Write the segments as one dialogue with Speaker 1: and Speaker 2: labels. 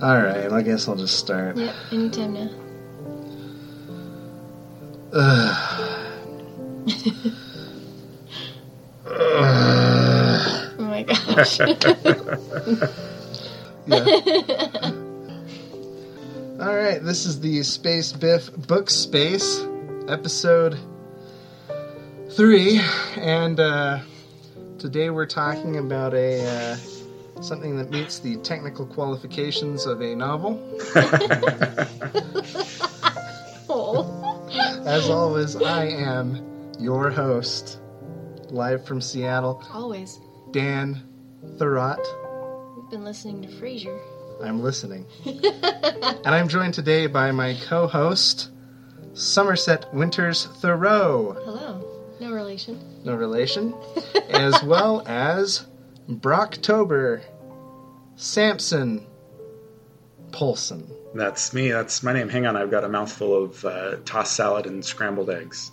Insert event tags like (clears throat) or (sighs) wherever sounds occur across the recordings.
Speaker 1: All right, I guess I'll just start.
Speaker 2: Yep, anytime now. (sighs) oh my gosh. (laughs)
Speaker 1: Yeah. All right, this is the Space Biff Book Space, episode three, and uh, today we're talking about a uh, something that meets the technical qualifications of a novel. (laughs)
Speaker 2: oh.
Speaker 1: As always, I am your host, live from Seattle,
Speaker 2: Always.
Speaker 1: Dan Thurot.
Speaker 2: We've been listening to Frasier.
Speaker 1: I'm listening. and I'm joined today by my co host, Somerset Winters Thoreau.
Speaker 2: Hello. No relation.
Speaker 1: No relation. (laughs) as well as Brocktober Samson Polson.
Speaker 3: That's me. That's my name. Hang on, I've got a mouthful of uh, tossed salad and scrambled eggs.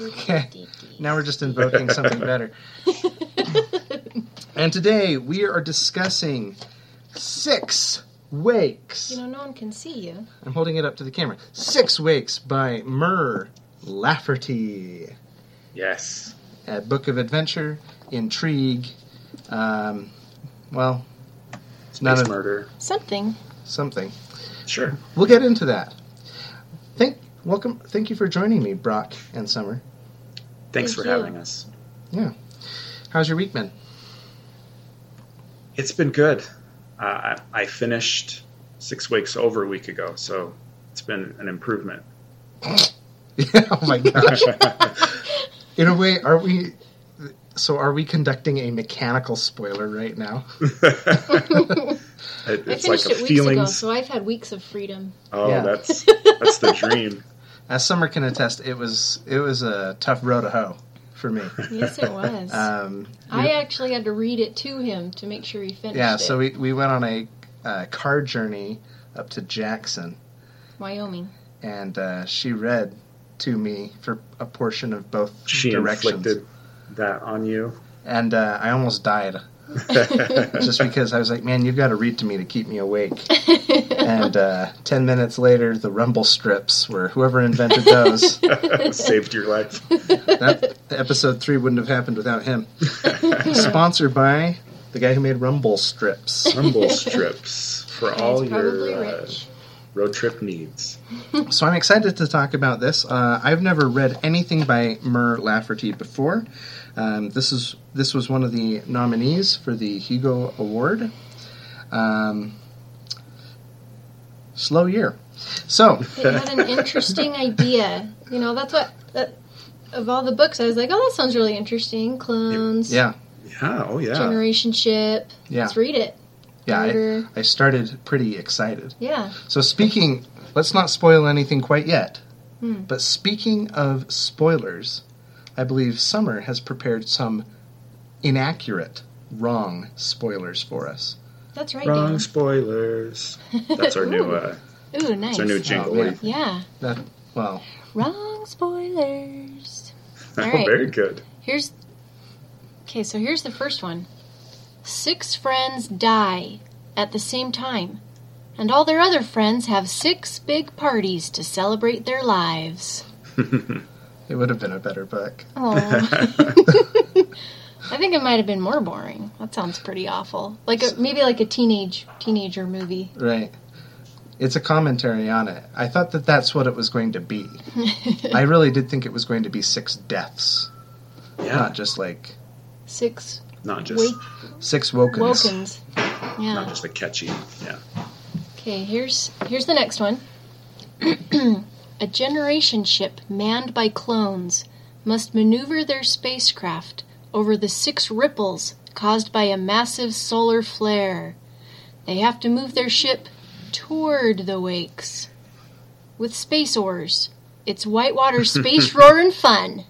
Speaker 1: Okay. (laughs) Now we're just invoking something better. (laughs) and today we are discussing Six Wakes.
Speaker 2: You know, no one can see you.
Speaker 1: I'm holding it up to the camera. Six Wakes by Mur Lafferty.
Speaker 3: Yes.
Speaker 1: A book of adventure, intrigue. Um, well, it's not
Speaker 3: Space
Speaker 1: a,
Speaker 3: murder.
Speaker 2: Something.
Speaker 1: something.
Speaker 3: Sure.
Speaker 1: We'll get into that. Thank, welcome. Thank you for joining me, Brock and Summer.
Speaker 3: Thanks
Speaker 2: Thank
Speaker 3: for
Speaker 2: you.
Speaker 3: having us.
Speaker 1: Yeah. How's your week been?
Speaker 3: It's been good. Uh, I, I finished Six Wakes over a week ago, so it's been an improvement. (laughs)
Speaker 1: oh my gosh. (laughs) In a way, are we? So, are we conducting a mechanical spoiler right now? (laughs)
Speaker 3: It-
Speaker 2: I
Speaker 3: it's like
Speaker 2: finished
Speaker 3: a
Speaker 2: it weeks
Speaker 3: feelings.
Speaker 2: ago, so I've had weeks of freedom.
Speaker 3: Oh,
Speaker 1: Yeah.
Speaker 3: that's (laughs) that's the dream.
Speaker 1: As Summer can attest, it was it was a tough road to hoe for me.
Speaker 2: Yes, it (laughs) was.
Speaker 1: Um,
Speaker 2: I actually had to read it to him to make sure he finished
Speaker 1: yeah,
Speaker 2: it.
Speaker 1: so we, we went on a uh, car journey up to Jackson,
Speaker 2: Wyoming.
Speaker 1: and uh, she read to me for a portion of both
Speaker 3: She
Speaker 1: directions.
Speaker 3: inflicted that on you.
Speaker 1: And uh, I almost died (laughs) just because I was like, man, you've got to read to me to keep me awake. and uh, 10 minutes later, the rumble strips were whoever invented those. (laughs)
Speaker 3: Saved your life.
Speaker 1: that episode 3 wouldn't have happened without him. Sponsored by the guy who made rumble strips.
Speaker 3: Rumble strips for all
Speaker 2: He's probably
Speaker 3: your uh,
Speaker 2: rich.
Speaker 3: Road trip needs.
Speaker 1: So I'm excited to talk about this. Uh, I've never read anything by Mur Lafferty before. Um, this is this was one of the nominees for the Hugo Award. Um, slow year. So
Speaker 2: It had an interesting idea. You know, that's what that, of all the books. I was like, oh, that sounds really interesting. Clones.
Speaker 1: yeah,
Speaker 3: Yeah. Oh, yeah.
Speaker 2: Generation ship.
Speaker 1: yeah,
Speaker 2: Let's read it.
Speaker 1: Yeah. I, I started pretty excited.
Speaker 2: Yeah.
Speaker 1: So speaking, let's not spoil anything quite yet.
Speaker 2: Hmm.
Speaker 1: But speaking of spoilers, I believe Summer has prepared some inaccurate, wrong spoilers for us.
Speaker 2: That's right,
Speaker 3: Wrong
Speaker 2: Dan.
Speaker 3: spoilers. That's our new. (laughs) Uh,
Speaker 2: Ooh, nice.
Speaker 3: that's our new jingle.
Speaker 1: man.
Speaker 2: Yeah.
Speaker 1: That well,
Speaker 2: Wrong spoilers. (laughs)
Speaker 3: Oh,
Speaker 2: All right.
Speaker 3: very good.
Speaker 2: Here's okay. So here's the first one. Six friends die at the same time, and all their other friends have six big parties to celebrate their lives. (laughs)
Speaker 1: it would have been a better book.
Speaker 2: Oh. (laughs) I think it might have been more boring. That sounds pretty awful. Like a, maybe like a teenage teenager movie.
Speaker 1: Right. It's a commentary on it. I thought that that's what it was going to be. (laughs) I really did think it was going to be six deaths,
Speaker 3: Yeah.
Speaker 1: not just like
Speaker 2: Six
Speaker 3: Not just
Speaker 2: wake
Speaker 1: six wokens.
Speaker 2: Wokens. Yeah.
Speaker 3: not just a catchy. Yeah.
Speaker 2: Okay, here's here's the next one. (clears throat) a generation ship manned by clones must maneuver their spacecraft over the six ripples caused by a massive solar flare. They have to move their ship toward the wakes with space oars. It's whitewater (laughs) space roaring fun.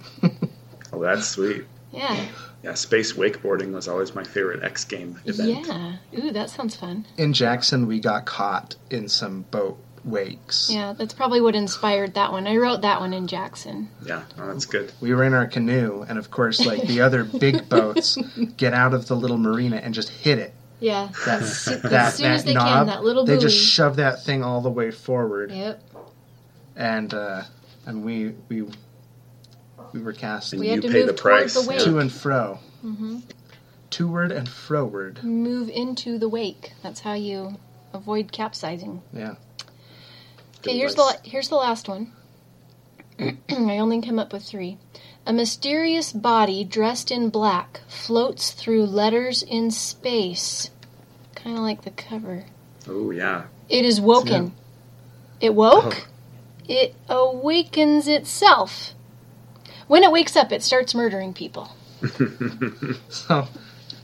Speaker 3: Oh, that's sweet.
Speaker 2: Yeah.
Speaker 3: Yeah, space wakeboarding was always my favorite X game event.
Speaker 2: Yeah. Ooh, that sounds fun.
Speaker 1: In Jackson, we got caught in some boat wakes.
Speaker 2: Yeah, that's probably what inspired that one. I wrote that one in Jackson.
Speaker 3: Yeah, oh, that's good.
Speaker 1: We were in our canoe, and of course, like the other big (laughs) boats, get out of the little marina and just hit it
Speaker 2: Yeah.
Speaker 1: That, that,
Speaker 2: as soon as they
Speaker 1: knob,
Speaker 2: can, that little
Speaker 1: they
Speaker 2: buoy.
Speaker 1: just shove that thing all the way forward,
Speaker 2: Yep.
Speaker 1: and uh, and we we we were cast
Speaker 3: And
Speaker 2: We
Speaker 3: you
Speaker 2: had to
Speaker 3: pay
Speaker 2: move
Speaker 3: the
Speaker 2: toward
Speaker 3: price.
Speaker 2: the wake.
Speaker 1: to and fro,
Speaker 2: hmm
Speaker 1: toward and froward.
Speaker 2: Move into the wake. That's how you avoid capsizing.
Speaker 1: Yeah.
Speaker 2: Okay, here's the la- here's the last one. (clears throat) I only come up with three. A mysterious body dressed in black floats through letters in space, kind of like the cover.
Speaker 3: Oh yeah.
Speaker 2: It is woken. It woke. It awakens itself. When it wakes up, it starts murdering people. (laughs)
Speaker 1: So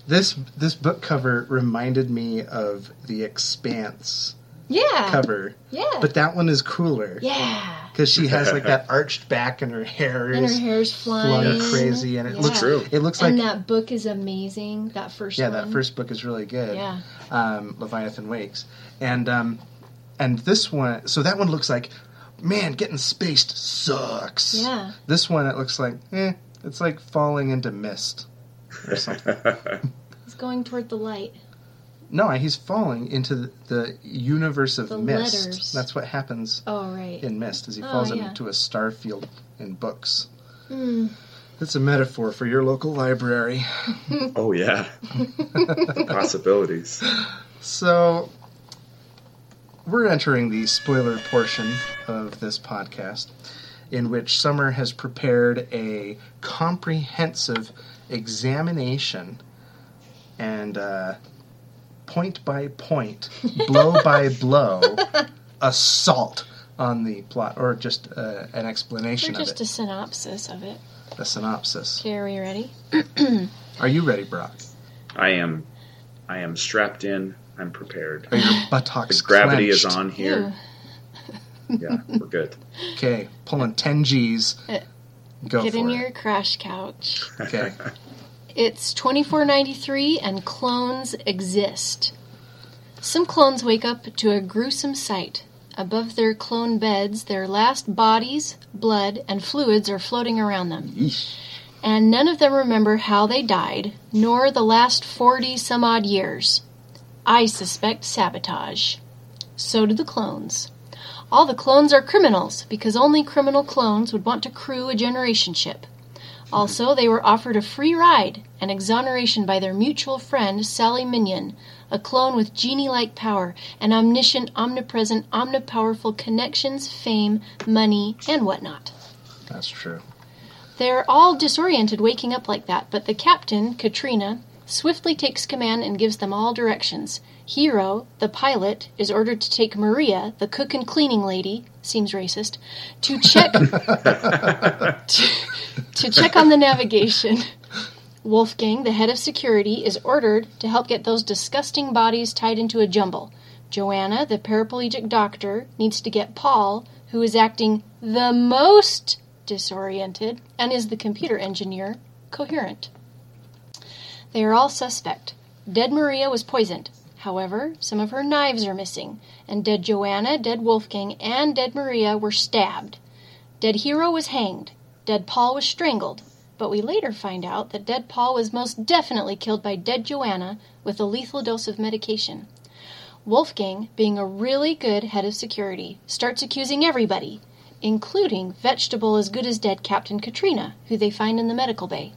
Speaker 1: this this book cover reminded me of the Expanse
Speaker 2: Yeah.
Speaker 1: cover,
Speaker 2: Yeah.
Speaker 1: but that one is cooler
Speaker 2: yeah.
Speaker 1: because she has like that (laughs) arched back and her hair
Speaker 2: And her
Speaker 1: is
Speaker 2: hair's
Speaker 1: flung
Speaker 2: flying.
Speaker 1: crazy, and it
Speaker 2: Yeah.
Speaker 1: looks
Speaker 3: True.
Speaker 1: it looks like
Speaker 2: and that book is amazing. That first
Speaker 1: yeah,
Speaker 2: one.
Speaker 1: that first book is really good.
Speaker 2: Yeah.
Speaker 1: um, Leviathan Wakes, and um, and this one. So that one looks like, man, getting spaced sucks.
Speaker 2: Yeah.
Speaker 1: This one, it looks like, eh, it's like falling into mist or something. (laughs)
Speaker 2: It's going toward the light.
Speaker 1: no, he's falling into the, the universe of
Speaker 2: The
Speaker 1: mist.
Speaker 2: letters.
Speaker 1: That's what happens
Speaker 2: Oh right.
Speaker 1: in mist. Is he
Speaker 2: Oh,
Speaker 1: falls
Speaker 2: yeah.
Speaker 1: into a star field in books.
Speaker 2: Mm.
Speaker 1: It's a metaphor for your local library.
Speaker 3: oh yeah. (laughs) Possibilities.
Speaker 1: So, we're entering the spoiler portion of this podcast, in which Summer has prepared a comprehensive examination and uh, point by point, blow (laughs) by blow, assault on the plot, or just uh, an
Speaker 2: Or
Speaker 1: explanation of
Speaker 2: just
Speaker 1: it,
Speaker 2: a synopsis of it.
Speaker 1: a synopsis.
Speaker 2: Okay, are we ready?
Speaker 1: Are you ready, Brock?
Speaker 3: I am. I am strapped in. I'm prepared.
Speaker 1: Are your buttocks
Speaker 3: The gravity is on here. Yeah, we're good.
Speaker 1: Okay, pulling 10 G's.
Speaker 2: Uh,
Speaker 1: Go
Speaker 2: Get
Speaker 1: for
Speaker 2: in
Speaker 1: it.
Speaker 2: your crash couch.
Speaker 1: Okay. (laughs)
Speaker 2: It's 2493 and clones exist. Some clones wake up to a gruesome sight. Above their clone beds, their last bodies, blood, and fluids are floating around them.
Speaker 1: Yeesh.
Speaker 2: And none of them remember how they died, nor the last 40 some odd years. I suspect sabotage. So do the clones. All the clones are criminals, because only criminal clones would want to crew a generation ship. Also, they were offered a free ride and exoneration by their mutual friend, Sallie Mignon, a clone with genie like power and omniscient, omnipresent, omnipowerful connections, fame, money, and whatnot.
Speaker 1: That's true.
Speaker 2: They're all disoriented waking up like that, but the captain, Katrina, swiftly takes command and gives them all directions. Hero, the pilot, is ordered to take Maria, the cook and cleaning lady, seems racist, to check (laughs) to, to check on the navigation. Wolfgang, the head of security, is ordered to help get those disgusting bodies tied into a jumble. Joanna, the paraplegic doctor, needs to get Paul, who is acting the most disoriented and is the computer engineer, coherent. They are all suspect. Dead Maria was poisoned. However, some of her knives are missing, and dead Joanna, dead Wolfgang, and dead Maria were stabbed. Dead Hero was hanged. Dead Paul was strangled. But we later find out that dead Paul was most definitely killed by dead Joanna with a lethal dose of medication. Wolfgang, being a really good head of security, starts accusing everybody, including vegetable as good as dead Captain Katrina, who they find in the medical bay.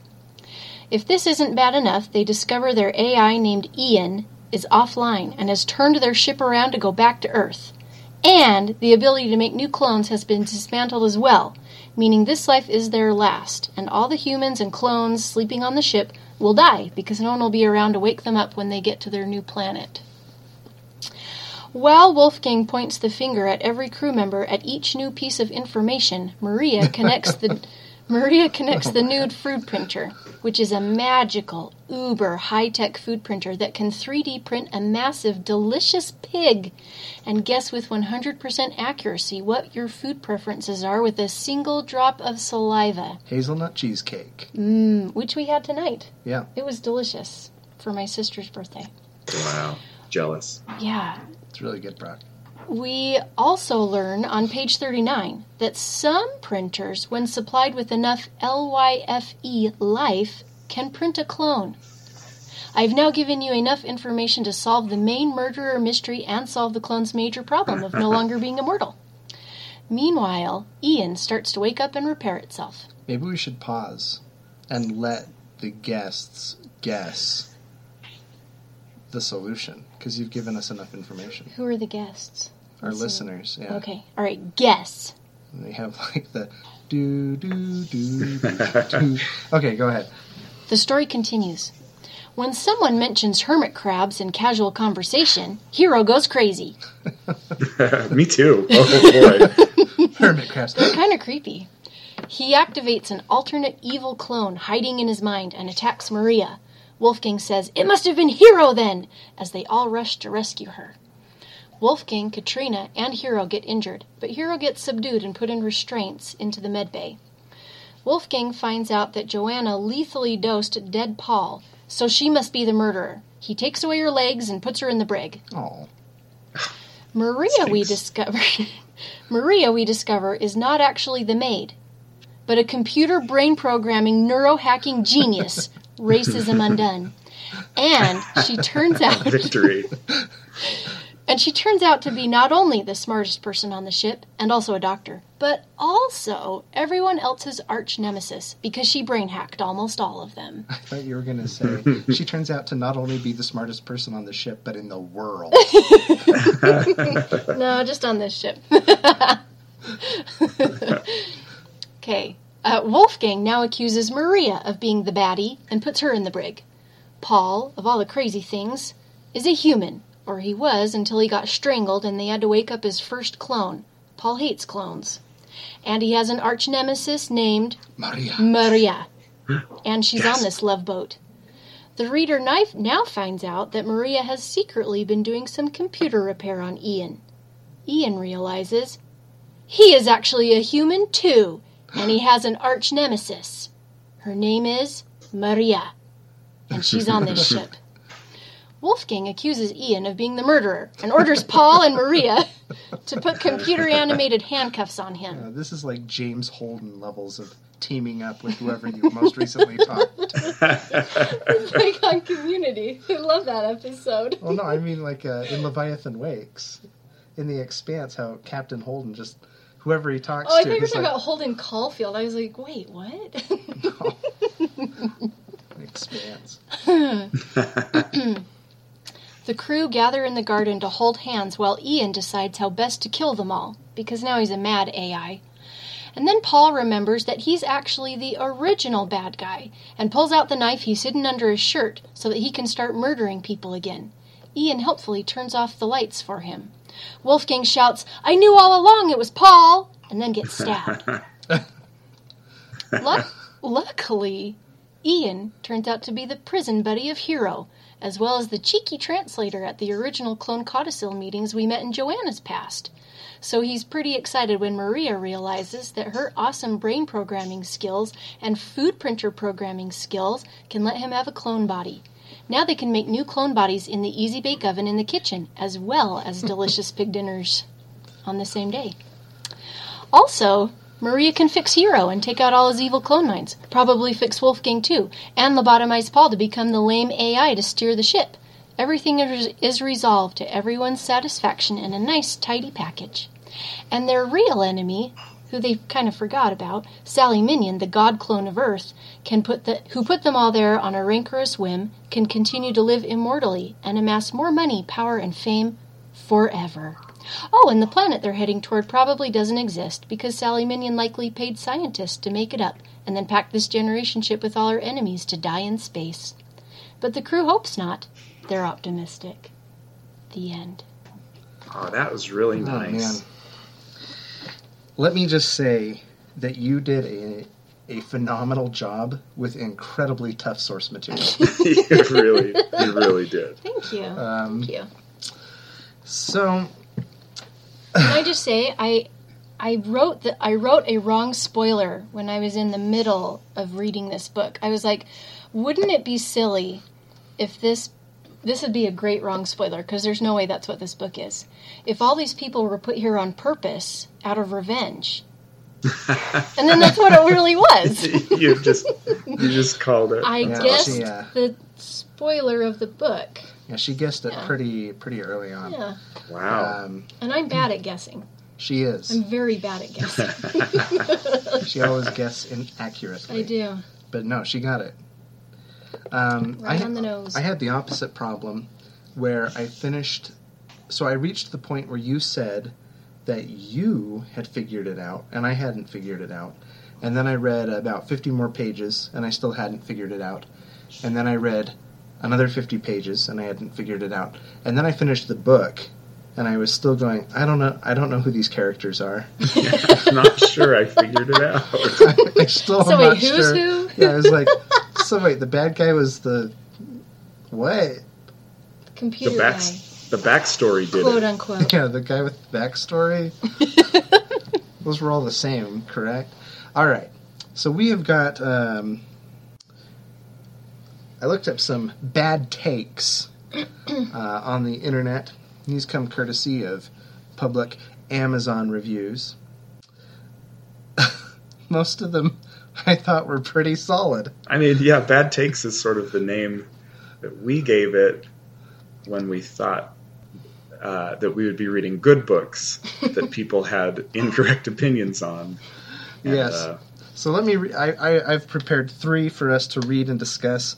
Speaker 2: If this isn't bad enough, they discover their AI named Ian is offline and has turned their ship around to go back to Earth. And the ability to make new clones has been dismantled as well, meaning this life is their last, and all the humans and clones sleeping on the ship will die because no one will be around to wake them up when they get to their new planet. While Wolfgang points the finger at every crew member at each new piece of information, Maria (laughs) connects the Maria connects the nude food printer, which is a magical, uber high-tech food printer that can 3D print a massive, delicious pig and guess with 100% accuracy what your food preferences are with a single drop of saliva,
Speaker 1: Hazelnut cheesecake.
Speaker 2: mm, which we had tonight.
Speaker 1: Yeah.
Speaker 2: It was delicious for my sister's birthday.
Speaker 3: Wow. Jealous.
Speaker 2: Yeah,
Speaker 1: It's really good, Brock.
Speaker 2: We also learn on page 39 that some printers, when supplied with enough LYFE life, can print a clone. I've now given you enough information to solve the main murderer mystery and solve the clone's major problem of no longer being immortal. Meanwhile, Ian starts to wake up and repair itself.
Speaker 1: Maybe we should pause and let the guests guess the solution because you've given us enough information.
Speaker 2: Who are the guests?
Speaker 1: Our
Speaker 2: Listeners.
Speaker 1: listeners, yeah.
Speaker 2: Okay, all right, guess.
Speaker 1: And they have (laughs) like the do do do do. (laughs) do. Okay, go ahead.
Speaker 2: The story continues. When someone mentions hermit crabs in casual conversation, Hero goes crazy. (laughs)
Speaker 3: Me too. Oh boy.
Speaker 1: Hermit crabs.
Speaker 2: They're Kind of creepy. He activates an alternate evil clone hiding in his mind and attacks Maria. Wolfgang says, It must have been Hero then, as they all rush to rescue her. Wolfgang, Katrina, and Hero get injured, but Hero gets subdued and put in restraints into the medbay. Wolfgang finds out that Joanna lethally dosed dead Paul, so she must be the murderer. He takes away her legs and puts her in the brig.
Speaker 1: Oh,
Speaker 2: Maria, we discover, (laughs) Maria, we discover, is not actually the maid, but a computer brain programming neurohacking genius. (laughs) racism undone, and she turns (laughs) out,
Speaker 3: Victory.
Speaker 2: And she turns out to be not only the smartest person on the ship and also a doctor, but also everyone else's arch nemesis because she brain hacked almost all of them.
Speaker 1: I thought you were going to say (laughs) she turns out to not only be the smartest person on the ship, but in the world. (laughs)
Speaker 2: no, (laughs) just on this ship. okay. Uh, Wolfgang now accuses Maria of being the baddie and puts her in the brig. Paul, of all the crazy things, is a human, or he was until he got strangled and they had to wake up his first clone. Paul hates clones. And he has an arch nemesis named
Speaker 1: Maria.
Speaker 2: Maria. And she's
Speaker 3: Yes.
Speaker 2: on this love boat. The reader knife now finds out that Maria has secretly been doing some computer repair on Ian. Ian realizes he is actually a human too, and he has an arch nemesis. Her name is Maria, and she's on this (laughs) ship. Wolfgang accuses Ian of being the murderer and orders Paul and Maria to put computer animated handcuffs on him.
Speaker 1: Uh, this is like James Holden levels of teaming up with whoever you most recently talked to.
Speaker 2: like on Community. I love that episode.
Speaker 1: Well, no, I mean like uh, in Leviathan Wakes, in The Expanse, how Captain Holden just whoever he talks to
Speaker 2: Oh, I
Speaker 1: to,
Speaker 2: thought you were talking
Speaker 1: like,
Speaker 2: about Holden Caulfield. I was like, wait, what? (laughs)
Speaker 1: Expanse. (clears throat) (laughs)
Speaker 2: the crew gather in the garden to hold hands while Ian decides how best to kill them all, because now he's a mad AI. And then Paul remembers that he's actually the original bad guy and pulls out the knife he's hidden under his shirt so that he can start murdering people again. Ian helpfully turns off the lights for him. Wolfgang shouts, I knew all along it was Paul! and then gets stabbed. (laughs) Luck- luckily, Ian turns out to be the prison buddy of Hero, as well as the cheeky translator at the original Clone Codicil meetings we met in Joanna's past. So he's pretty excited when Maria realizes that her awesome brain programming skills and food printer programming skills can let him have a clone body. Now they can make new clone bodies in the Easy Bake Oven in the kitchen, as well as delicious (laughs) pig dinners on the same day. Also, Maria can fix Hero and take out all his evil clone minds. Probably fix Wolfgang too, and lobotomize Paul to become the lame AI to steer the ship. Everything is resolved to everyone's satisfaction in a nice, tidy package. And their real enemy, who they kind of forgot about, Sallie Mignon, the god clone of Earth, can put the who put them all there on a rancorous whim, can continue to live immortally and amass more money, power, and fame forever. Oh, and the planet they're heading toward probably doesn't exist because Sallie Mignon likely paid scientists to make it up and then packed this generation ship with all her enemies to die in space. But the crew hopes not. They're optimistic. The end.
Speaker 3: Oh, that was really
Speaker 1: Oh,
Speaker 3: nice.
Speaker 1: man. Let me just say that you did a a phenomenal job with incredibly tough source material. (laughs)
Speaker 3: you really, you really did.
Speaker 2: Thank you.
Speaker 1: Um,
Speaker 2: Thank you.
Speaker 1: so
Speaker 2: Can I just say I I wrote that I wrote a wrong spoiler when I was in the middle of reading this book. I was like, wouldn't it be silly if this this would be a great wrong spoiler because there's no way that's what this book is. If all these people were put here on purpose out of revenge (laughs) And then that's what it really was. (laughs)
Speaker 3: you just you just called it.
Speaker 2: I
Speaker 1: Yeah,
Speaker 2: guessed
Speaker 1: she, uh,
Speaker 2: the spoiler of the book.
Speaker 1: Yeah, she guessed it
Speaker 2: Yeah.
Speaker 1: pretty pretty early on.
Speaker 2: Yeah.
Speaker 3: wow.
Speaker 1: Um,
Speaker 2: And I'm bad at guessing.
Speaker 1: she is.
Speaker 2: I'm very bad at guessing. (laughs)
Speaker 1: She always (laughs) guesses inaccurately.
Speaker 2: I do.
Speaker 1: But no, she got it. Um,
Speaker 2: Right
Speaker 1: I,
Speaker 2: on the nose.
Speaker 1: I had the opposite problem where I finished. So I reached the point where you said that you had figured it out and I hadn't figured it out. And then I read about 50 more pages and I still hadn't figured it out. And then I read another 50 pages and I hadn't figured it out. And then I finished the book and I was still going, I don't know, I don't know who these characters are. (laughs)
Speaker 3: I'm not sure I figured it out. (laughs)
Speaker 1: I still
Speaker 2: So
Speaker 1: am
Speaker 2: wait,
Speaker 1: not
Speaker 2: who's
Speaker 1: sure.
Speaker 2: who?
Speaker 1: Yeah, I was like, (laughs) so wait, the bad guy was the what?
Speaker 3: The
Speaker 2: Computer
Speaker 3: back
Speaker 2: guy,
Speaker 3: the backstory did
Speaker 2: quote
Speaker 3: it.
Speaker 2: unquote.
Speaker 1: Yeah, the guy with the backstory. Those were all the same, correct? All right. So we have got. Um, I looked up some bad takes uh, on the internet. These come courtesy of public Amazon reviews. (laughs) Most of them I thought were pretty solid.
Speaker 3: I mean, yeah, bad takes is sort of the name that we gave it when we thought uh, that we would be reading good books that (laughs) people had incorrect opinions on. And,
Speaker 1: Yes.
Speaker 3: uh,
Speaker 1: So let me. Re- I, I I've prepared three for us to read and discuss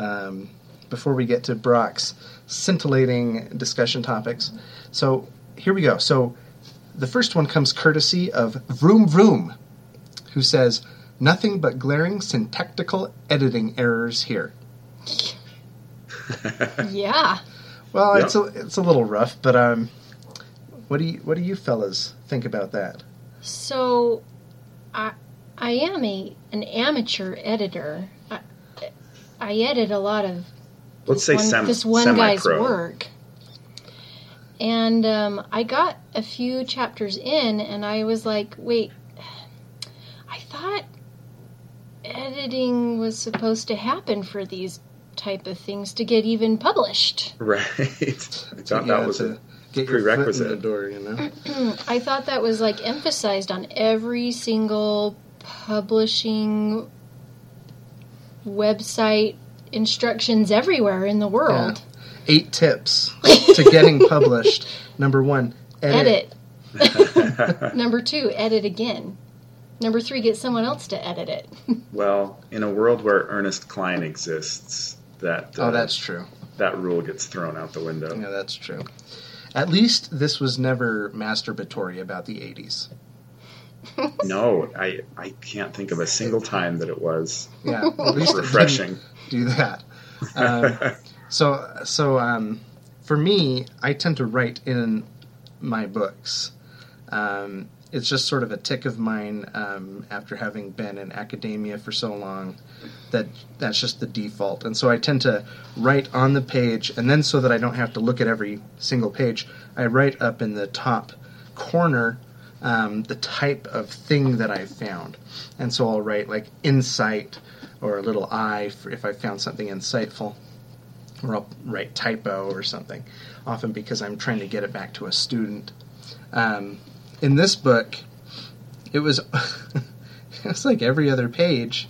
Speaker 1: um, before we get to Brock's scintillating discussion topics. So here we go. So the first one comes courtesy of Vroom Vroom, who says nothing but glaring syntactical editing errors here. (laughs)
Speaker 2: Yeah.
Speaker 1: Well,
Speaker 3: Yeah.
Speaker 1: it's a it's a little rough, but um, what do you what do you fellas think about that?
Speaker 2: So, I I am a an amateur editor. I, I edit a lot of
Speaker 3: let's say
Speaker 2: one,
Speaker 3: sem-
Speaker 2: this one guy's
Speaker 3: semi-pro.
Speaker 2: work. And um, I got a few chapters in, and I was like, wait, I thought editing was supposed to happen for these type of things to get even published. (laughs)
Speaker 3: Right. I thought
Speaker 1: Yeah,
Speaker 3: that was
Speaker 1: to
Speaker 3: a
Speaker 1: get your foot in
Speaker 3: prerequisite.
Speaker 1: the door, you know. (clears throat)
Speaker 2: I thought that was like emphasized on every single publishing website instructions everywhere in the world.
Speaker 1: eight tips to getting (laughs) published. Number one, edit.
Speaker 2: Edit. (laughs) Number two, edit again. Number three, get someone else to edit it. (laughs)
Speaker 3: well, in a world where Ernest Cline exists, that uh,
Speaker 1: Oh, that's true.
Speaker 3: that rule gets thrown out the window.
Speaker 1: Yeah, that's true. At least this was never masturbatory about the 80s. (laughs)
Speaker 3: No, I I can't think of a single time that it was
Speaker 1: Yeah, at least
Speaker 3: refreshing.
Speaker 1: do that. Um, (laughs) so, so um, for me, I tend to write in my books. Um, it's just sort of a tick of mine um, after having been in academia for so long that that's just the default. And so I tend to write on the page, and then so that I don't have to look at every single page, I write up in the top corner um, the type of thing that I've found. And so I'll write like insight or a little I if I found something insightful, or I'll write typo or something, often because I'm trying to get it back to a student. Um, in this book, it was (laughs) it was like every other page,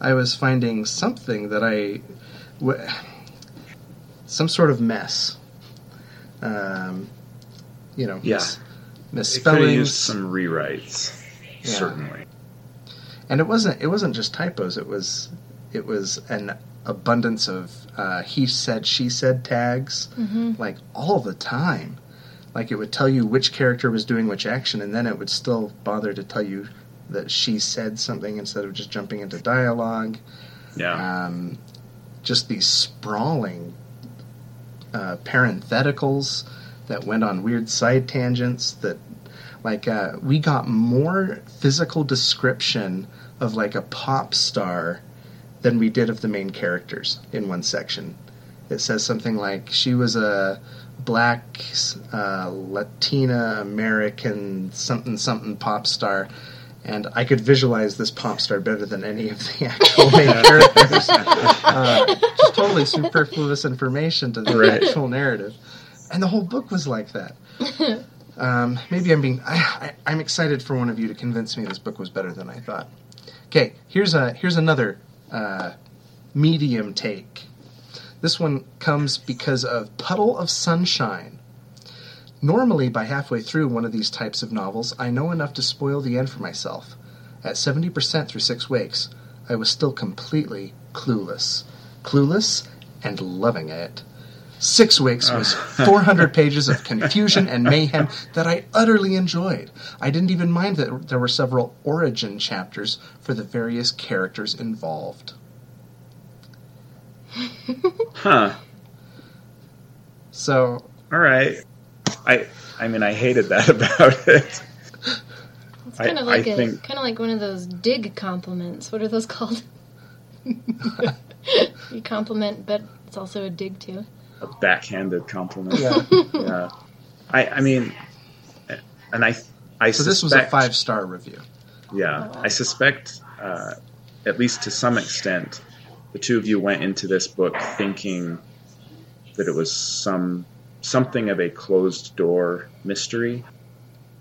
Speaker 1: I was finding something that I, w- some sort of mess. Um, you know,
Speaker 3: Yeah.
Speaker 1: Mis-
Speaker 3: could have
Speaker 1: misspellings,
Speaker 3: used some rewrites,
Speaker 1: Yeah.
Speaker 3: certainly.
Speaker 1: and it wasn't it wasn't just typos. It was it was an abundance of uh, he said she said tags
Speaker 2: Mm-hmm.
Speaker 1: like all the time. Like it would tell you which character was doing which action, and then it would still bother to tell you that she said something instead of just jumping into dialogue.
Speaker 3: Yeah.
Speaker 1: Um, just these sprawling uh, parentheticals that went on weird side tangents that like uh, we got more physical description of like a pop star than we did of the main characters in one section it says something like she was a black uh, latina american something something pop star and I could visualize this pop star better than any of the (laughs) actual main characters. Uh, just totally superfluous information to the
Speaker 3: Right.
Speaker 1: actual narrative. And the whole book was like that. (laughs) Um, maybe I'm being. I, I, I'm excited for one of you to convince me this book was better than I thought. Okay, here's a here's another uh, medium take. This one comes because of Puddle of Sunshine. Normally, by halfway through one of these types of novels, I know enough to spoil the end for myself. At 70% through Six Wakes, I was still completely clueless. Clueless and loving it. Six Wakes was (laughs) 400 pages of confusion and mayhem that I utterly enjoyed. I didn't even mind that there were several origin chapters for the various characters involved. (laughs)
Speaker 3: Huh.
Speaker 1: So,
Speaker 3: All right. I I mean I hated that (laughs) about it.
Speaker 2: It's kind of like
Speaker 3: I
Speaker 2: a
Speaker 3: think-
Speaker 2: kind of like one of those dig compliments. What are those called? you compliment, but it's also a dig too.
Speaker 3: A backhanded compliment.
Speaker 1: yeah.
Speaker 3: Yeah. I I mean and I I
Speaker 1: So this was a five star review.
Speaker 3: Yeah,
Speaker 2: Oh, wow.
Speaker 3: I suspect, uh, at least to some extent, the two of you went into this book thinking that it was some something of a closed door mystery.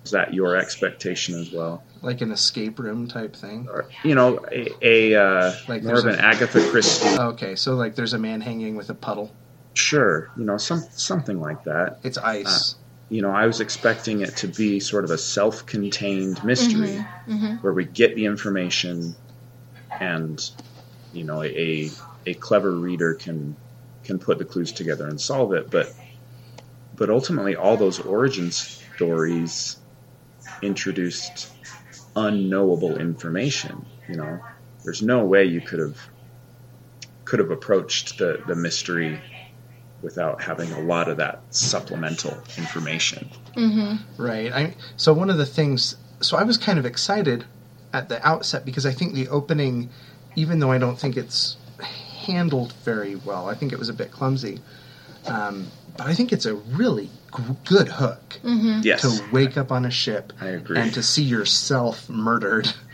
Speaker 3: Is that your expectation as well,
Speaker 1: Like an escape room type thing.
Speaker 3: or you know, a, a uh,
Speaker 1: Like
Speaker 3: more of an
Speaker 1: a-
Speaker 3: Agatha Christie?
Speaker 1: Okay, so like there's a man hanging with a puddle.
Speaker 3: Sure, you know, some something like that.
Speaker 1: It's ice.
Speaker 3: You know, I was expecting it to be sort of a self-contained mystery.
Speaker 2: hmm
Speaker 3: where we get the information and you know a a clever reader can can put the clues together and solve it but but ultimately all those origin stories introduced unknowable information you know there's no way you could have could have approached the the mystery without having a lot of that supplemental information
Speaker 2: hmm
Speaker 1: Right. I so one of the things so I was kind of excited at the outset because I think the opening even though I don't think it's handled very well, I think it was a bit clumsy. Um, but I think it's a really g- good hook
Speaker 2: hmm
Speaker 3: yes
Speaker 1: to wake up on a ship
Speaker 3: i agree
Speaker 1: and to see yourself murdered. (laughs)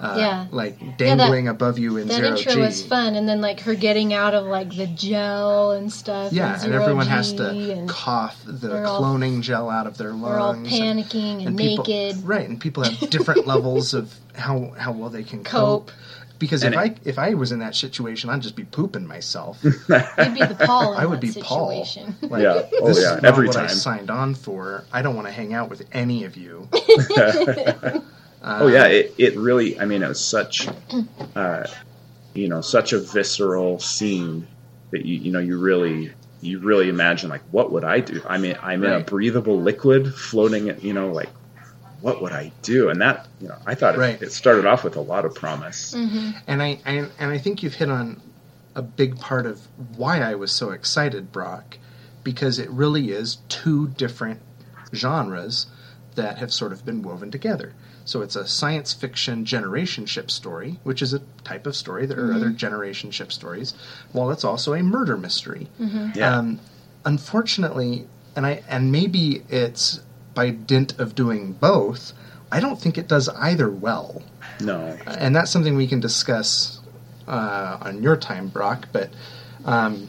Speaker 1: Uh,
Speaker 2: Yeah.
Speaker 1: like dangling above you in
Speaker 2: That
Speaker 1: zero
Speaker 2: intro
Speaker 1: G.
Speaker 2: was fun, and then like her getting out of like the gel and stuff.
Speaker 1: Yeah,
Speaker 2: and,
Speaker 1: and everyone
Speaker 2: G,
Speaker 1: has to cough the
Speaker 2: we're all-
Speaker 1: cloning gel out of their lungs.
Speaker 2: we're all
Speaker 1: and-
Speaker 2: panicking and,
Speaker 1: people,
Speaker 2: naked.
Speaker 1: right? And people have different (laughs) levels of how how well they can cope.
Speaker 2: Cope.
Speaker 1: Because
Speaker 3: And
Speaker 1: if
Speaker 3: it-
Speaker 1: I if I was in that situation, I'd just be pooping myself. (laughs)
Speaker 2: You'd be the Paul. In
Speaker 1: I would
Speaker 2: that
Speaker 1: be Paul. Like,
Speaker 3: Yeah. Oh,
Speaker 1: this
Speaker 3: yeah.
Speaker 1: is not
Speaker 3: Every
Speaker 1: what I
Speaker 3: time.
Speaker 1: signed on for. I don't want to hang out with any of you. (laughs)
Speaker 3: Oh yeah, it, it really. I mean, it was such, uh, you know, such a visceral scene that you you know you really you really imagine like what would I do? I mean, I'm in a breathable liquid floating. You know, like what would I do? And that you know, I thought it,
Speaker 1: Right.
Speaker 3: it started off with a lot of promise.
Speaker 2: hmm
Speaker 1: And I, I and I think you've hit on a big part of why I was so excited, Brock, because it really is two different genres that have sort of been woven together. So it's a science fiction generation ship story, which is a type of story. There are other generation ship stories, while it's also a murder mystery.
Speaker 3: Yeah,
Speaker 1: Um, unfortunately, and I and maybe it's by dint of doing both. I don't think it does either well
Speaker 3: no,
Speaker 1: and that's something we can discuss uh, on your time, Brock. But um,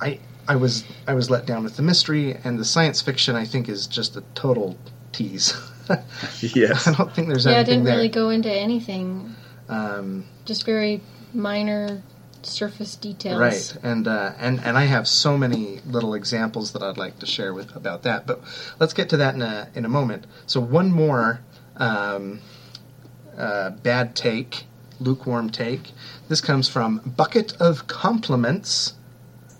Speaker 1: I I was I was let down with the mystery and the science fiction. I think is just a total tease. (laughs) (laughs)
Speaker 3: yes,
Speaker 1: I don't think there's
Speaker 2: Yeah, it
Speaker 1: anything
Speaker 2: didn't
Speaker 1: there.
Speaker 2: really go into anything.
Speaker 1: um,
Speaker 2: Just very minor surface details.
Speaker 1: right, and uh, and and I have so many little examples that I'd like to share with about that. But let's get to that in a in a moment. So one more um, uh, bad take, lukewarm take. This comes from Bucket of Compliments,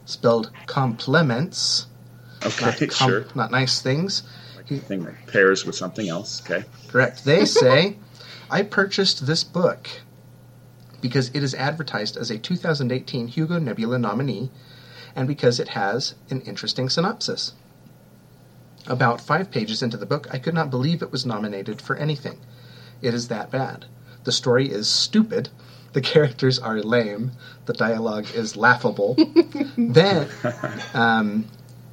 Speaker 1: spelled compliments,
Speaker 3: okay,
Speaker 1: not, com-
Speaker 3: sure.
Speaker 1: not nice things.
Speaker 3: Thing that pairs with something else. Okay,
Speaker 1: Correct. They say, I purchased this book because it is advertised as a 2018 Hugo Nebula nominee and because it has an interesting synopsis. About five pages into the book, I could not believe it was nominated for anything. It is that bad. The story is stupid. The characters are lame. The dialogue is laughable. (laughs) then, um,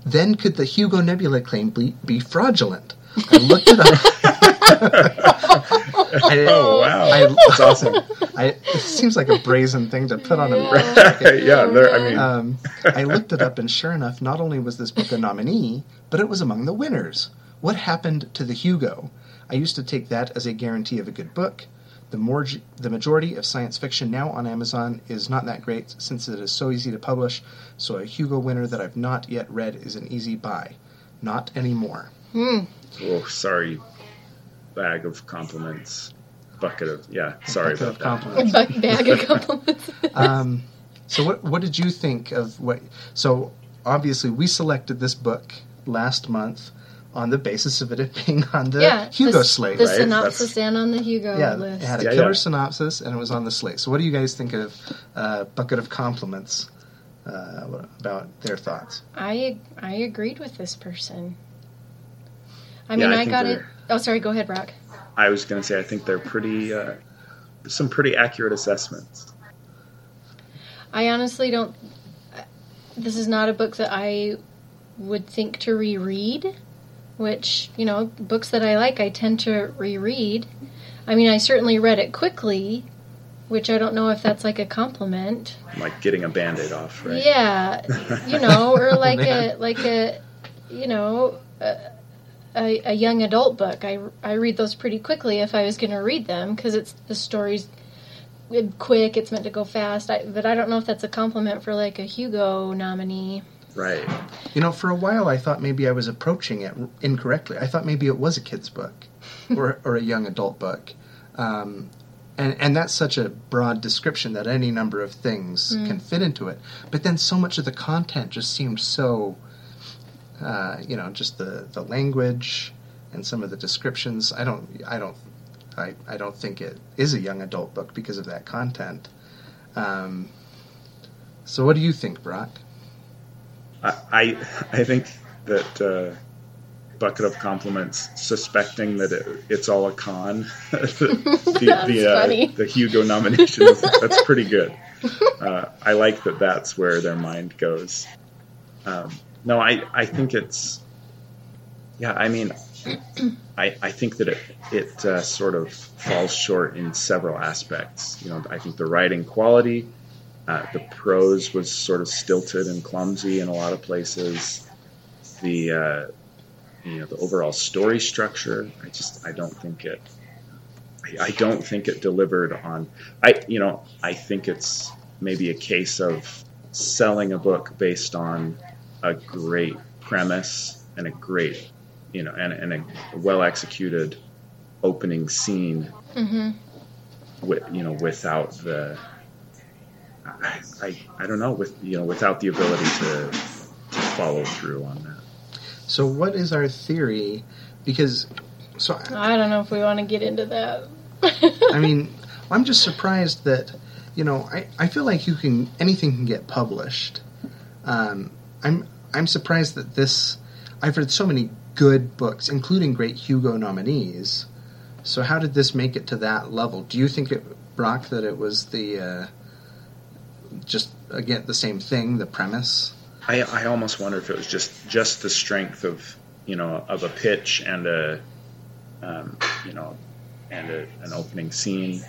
Speaker 1: then could the Hugo Nebula claim be, be fraudulent? I looked it up. (laughs) I,
Speaker 3: Oh wow,
Speaker 1: I,
Speaker 3: that's awesome.
Speaker 1: I, it seems like a brazen thing to put on a
Speaker 2: Yeah. (laughs)
Speaker 3: yeah. I mean,
Speaker 1: um, I looked it up, and sure enough, not only was this book a nominee, but it was among the winners. what happened to the Hugo? I used to take that as a guarantee of a good book. The, more, the majority of science fiction now on Amazon is not that great since it is so easy to publish, so a Hugo winner that I've not yet read is an easy buy. Not anymore.
Speaker 2: Hmm.
Speaker 3: Oh, sorry. Bag of compliments. Bucket of yeah. Sorry
Speaker 1: Bucket
Speaker 3: about
Speaker 1: of
Speaker 3: that.
Speaker 1: compliments. (laughs)
Speaker 2: Bag of compliments. (laughs)
Speaker 1: um, so what what did you think of what? So obviously we selected this book last month on the basis of it (laughs) being on the
Speaker 2: yeah,
Speaker 1: Hugo
Speaker 2: the,
Speaker 1: slate.
Speaker 2: The
Speaker 3: right?
Speaker 2: synopsis and on the Hugo
Speaker 1: yeah,
Speaker 2: list.
Speaker 1: it had a
Speaker 3: Yeah,
Speaker 1: killer
Speaker 3: yeah.
Speaker 1: synopsis and it was on the slate. So what do you guys think of uh, Bucket of Compliments uh, about their thoughts?
Speaker 2: I I agreed with this person. I
Speaker 3: Yeah,
Speaker 2: mean,
Speaker 3: I
Speaker 2: I, got it. Oh, sorry. Go ahead, Brock.
Speaker 3: I was going to say I think they're pretty uh, some pretty accurate assessments.
Speaker 2: I honestly don't. This is not a book that I would think to reread. Which you know, books that I like, I tend to reread. I mean, I certainly read it quickly, which I don't know if that's like a compliment.
Speaker 3: Like getting a band-aid off, right?
Speaker 2: Yeah, you know, (laughs) or like
Speaker 1: man.
Speaker 2: a like a you know a, a, a young adult book. I I read those pretty quickly if I was going to read them because it's the stories quick. It's meant to go fast. I, but I don't know if that's a compliment for like a Hugo nominee.
Speaker 3: Right.
Speaker 1: You know, for a while I thought maybe I was approaching it incorrectly. I thought maybe it was a kid's book (laughs) or, or a young adult book. Um, and, and that's such a broad description that any number of things can fit into it. But then so much of the content just seemed so, uh, you know, just the, the language and some of the descriptions. I don't, I don't, I, I don't think it is a young adult book because of that content. Um, so what do you think, Brock?
Speaker 3: I I, think that uh, bucket of compliments, suspecting that it, it's all a con, (laughs) the the, uh, the Hugo nomination that's pretty good. Uh, I like that. That's where their mind goes. Um, no, I I think it's yeah. I mean, I I think that it it uh, sort of falls short in several aspects. You know, I think the writing quality. Uh, the prose was sort of stilted and clumsy in a lot of places. The uh, you know the overall story structure, I just I don't think it. I, I don't think it delivered on. I you know I think it's maybe a case of selling a book based on a great premise and a great you know and, and a well executed opening scene
Speaker 2: Mm-hmm.
Speaker 3: with you know without the I, I I don't know with you know without the ability to to follow through on that.
Speaker 1: So, what is our theory? Because, so
Speaker 2: I don't know if we want to get into that.
Speaker 1: I mean, I'm just surprised that you know I, I feel like you can anything can get published. Um, I'm I'm surprised that this. I've read so many good books, including great Hugo nominees. So, how did this make it to that level? Do you think it, Brock, that it was the uh, just again the same thing, the premise?
Speaker 3: I, I almost wonder if it was just just the strength of you know of a pitch and a um, you know and a, an opening scene.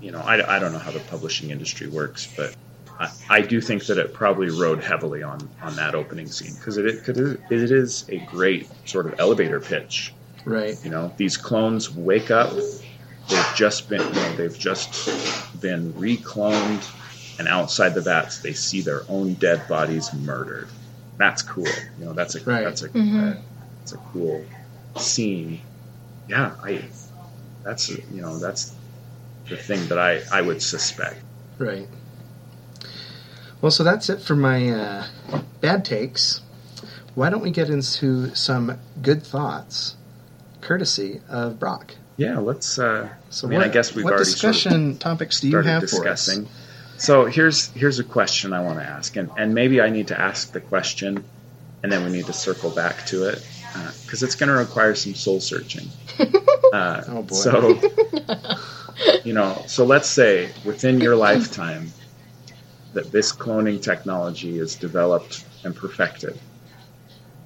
Speaker 3: You know, I, I don't know how the publishing industry works, but I, I do think that it probably rode heavily on on that opening scene because it, it it is a great sort of elevator pitch.
Speaker 1: Right.
Speaker 3: You know, these clones wake up. They've just been, you know, they've just been recloned, and outside the vats, they see their own dead bodies murdered. That's cool. You know, that's a
Speaker 1: Right.
Speaker 3: that's a
Speaker 2: Mhm.
Speaker 3: uh, that's a cool scene. Yeah, I. That's you know that's the thing that I I would suspect.
Speaker 1: Right. Well, so that's it for my uh, bad takes. Why don't we get into some good thoughts, courtesy of Brock?
Speaker 3: Yeah, let's. Uh,
Speaker 1: So,
Speaker 3: I mean,
Speaker 1: what,
Speaker 3: I guess we've
Speaker 1: what
Speaker 3: already sort of
Speaker 1: discussion topics do you
Speaker 3: started
Speaker 1: have
Speaker 3: discussing.
Speaker 1: for us?
Speaker 3: So here's here's a question I want to ask, and, and maybe I need to ask the question, and then we need to circle back to it because it's going to require some soul searching. (laughs) Uh,
Speaker 1: Oh, boy.
Speaker 3: So you know, so let's say within your lifetime that this cloning technology is developed and perfected.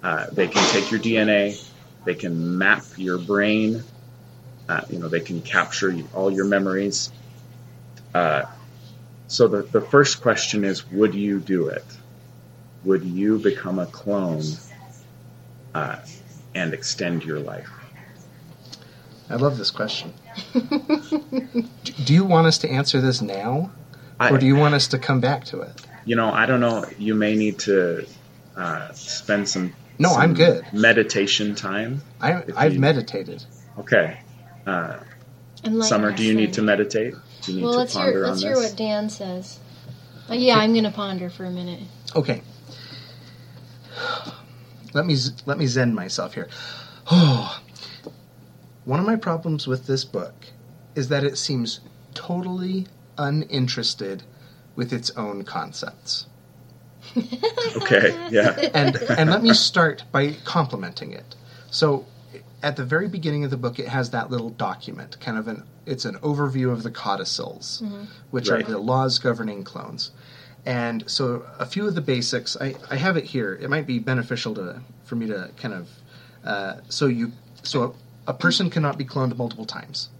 Speaker 3: Uh, they can take your DNA, they can map your brain, uh, you know, they can capture all your memories. So the, the first question is, would you do it? Would you become a clone uh, and extend your life?
Speaker 1: I love this question. (laughs) Do you want us to answer this now,
Speaker 3: I,
Speaker 1: or do you want us to come back to it?
Speaker 3: you know, I don't know. You may need to uh, spend some.
Speaker 1: No, I'm good.
Speaker 3: Meditation time.
Speaker 1: I, I've
Speaker 3: you-
Speaker 1: meditated.
Speaker 3: Okay. Uh,
Speaker 2: Enlighten
Speaker 3: Summer, do you need to meditate? Do you need
Speaker 2: Well,
Speaker 3: to
Speaker 2: let's
Speaker 3: ponder
Speaker 2: hear let's
Speaker 3: this?
Speaker 2: hear what Dan says. Uh, yeah, I'm gonna ponder for a minute.
Speaker 1: Okay. (sighs) Let me let me zen myself here. Oh, (sighs) one of my problems with this book is that it seems totally uninterested with its own concepts.
Speaker 3: Okay. Yeah.
Speaker 1: and and let me start by complimenting it. So, at the very beginning of the book, it has that little document, kind of an it's an overview of the codicils, which
Speaker 3: Right.
Speaker 1: are the laws governing clones. And so, a few of the basics, I, I have it here. It might be beneficial to for me to kind of uh, so you so a, a person cannot be cloned multiple times.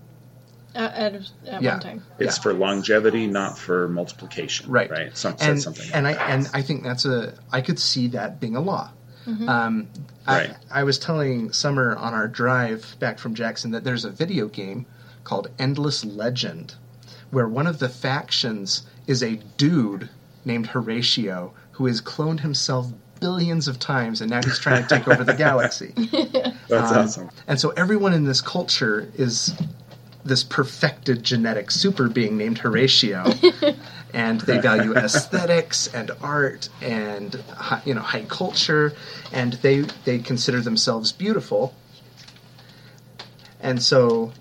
Speaker 2: Uh, at at
Speaker 1: Yeah.
Speaker 2: one time.
Speaker 3: It's
Speaker 1: Yeah.
Speaker 3: for longevity, not for multiplication.
Speaker 1: Right.
Speaker 3: Right. Some, said
Speaker 1: and
Speaker 3: something.
Speaker 1: and I
Speaker 3: that.
Speaker 1: and I think that's a I could see that being a law. Um,
Speaker 3: Right.
Speaker 1: I, I was telling Summer on our drive back from Jackson that there's a video game called Endless Legend, where one of the factions is a dude named Horatio who has cloned himself billions of times, and now he's trying to take over the galaxy. (laughs)
Speaker 3: That's
Speaker 1: um,
Speaker 3: awesome.
Speaker 1: And so everyone in this culture is this perfected genetic super being named Horatio, (laughs) and they value (laughs) aesthetics and art and you know high culture, and they they consider themselves beautiful, and so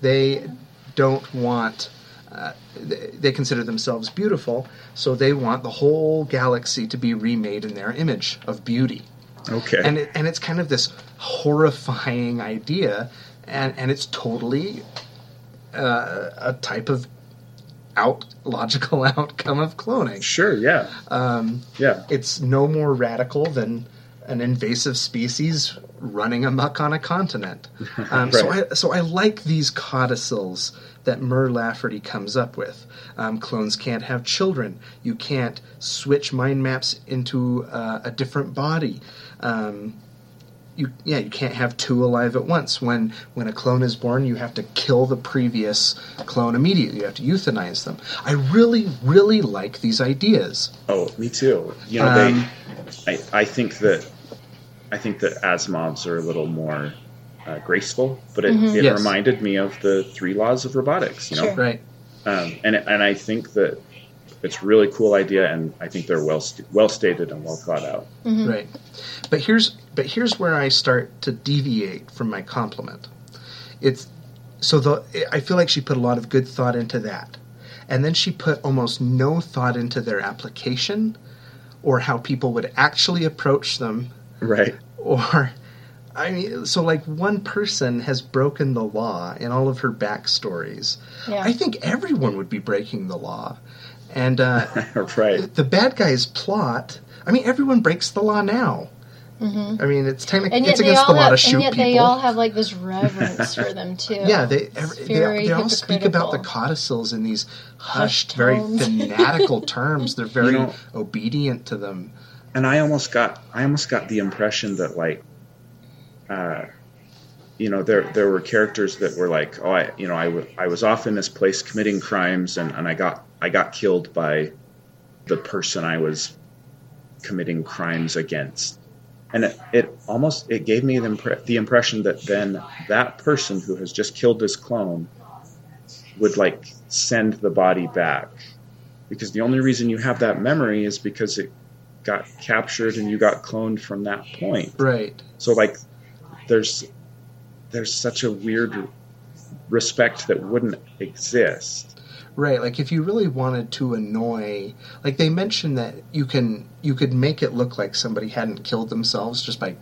Speaker 1: they don't want. Uh, they they consider themselves beautiful, so they want the whole galaxy to be remade in their image of beauty
Speaker 3: Okay.
Speaker 1: and it, and it's kind of this horrifying idea, and and it's totally uh, a type of out logical (laughs) outcome of cloning.
Speaker 3: sure. Yeah.
Speaker 1: Um,
Speaker 3: Yeah.
Speaker 1: it's no more radical than an invasive species running amok on a continent. (laughs) Um, So I so I like these codicils that Mur Lafferty comes up with. Um, clones can't have children. You can't switch mind maps into uh, a different body. Um, you yeah you can't have two alive at once. When when a clone is born, you have to kill the previous clone immediately. You have to euthanize them. I really really like these ideas.
Speaker 3: Oh, me too. You know,
Speaker 1: Um,
Speaker 3: they. I, I think that. I think that Asimovs are a little more uh, graceful, but it, it
Speaker 1: Yes.
Speaker 3: reminded me of the three laws of robotics. You know,
Speaker 2: Sure.
Speaker 1: Right.
Speaker 3: um, and and I think that it's a really cool idea, and I think they're well st- well stated and well thought out. Mm-hmm.
Speaker 1: Right. But here's but here's where I start to deviate from my compliment. It's so the I feel like she put a lot of good thought into that. And then she put almost no thought into their application or how people would actually approach them
Speaker 3: Right.
Speaker 1: or I mean so like one person has broken the law in all of her backstories.
Speaker 2: Yeah.
Speaker 1: I think everyone would be breaking the law. And uh (laughs)
Speaker 3: right.
Speaker 1: the bad guy's plot. I mean, everyone breaks the law now. I mean, it's technically
Speaker 2: And yet
Speaker 1: it's
Speaker 2: they
Speaker 1: against
Speaker 2: all
Speaker 1: the law
Speaker 2: have,
Speaker 1: to shoot
Speaker 2: and yet
Speaker 1: people.
Speaker 2: they all have like this reverence for them (laughs) too.
Speaker 1: yeah, they, every, they
Speaker 2: very
Speaker 1: they all speak about the codicils in these hushed,
Speaker 2: Hushed
Speaker 1: very fanatical (laughs) terms. They're very
Speaker 3: You know-
Speaker 1: obedient to them.
Speaker 3: and I almost got I almost got the impression that like uh you know there there were characters that were like oh I you know I, w- I was off in this place committing crimes and, and I got I got killed by the person I was committing crimes against and it, it almost it gave me the, impre- the impression that then that person who has just killed this clone would like send the body back because the only reason you have that memory is because it got captured and you got cloned from that point.
Speaker 1: Right.
Speaker 3: So like there's there's such a weird respect that wouldn't exist.
Speaker 1: Right, like if you really wanted to annoy, like they mentioned that you can you could make it look like somebody hadn't killed themselves just by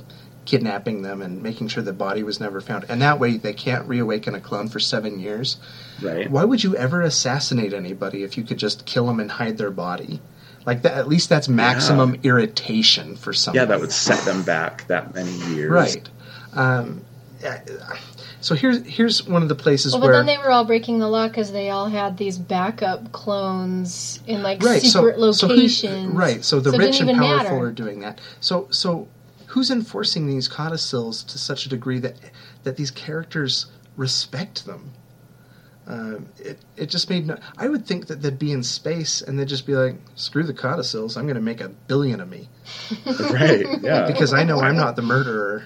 Speaker 1: kidnapping them and making sure the body was never found, and that way they can't reawaken a clone for seven years.
Speaker 3: Right?
Speaker 1: Why would you ever assassinate anybody if you could just kill them and hide their body? Like that, at least that's maximum irritation for someone.
Speaker 3: Yeah, that would set them back that many years.
Speaker 1: right. Um, so here's here's one of the places
Speaker 2: Well, but
Speaker 1: where
Speaker 2: then they were all breaking the law because they all had these backup clones in like
Speaker 1: right,
Speaker 2: secret
Speaker 1: so, so
Speaker 2: locations.
Speaker 1: right, so the
Speaker 2: So
Speaker 1: rich and powerful
Speaker 2: matter.
Speaker 1: are doing that. So so who's enforcing these codicils to such a degree that that these characters respect them? Um, it it just made no. I would think that they'd be in space and they'd just be like, "Screw the codicils! I'm going to make a billion of me
Speaker 3: right. Yeah. (laughs)
Speaker 1: because I know I'm not the murderer.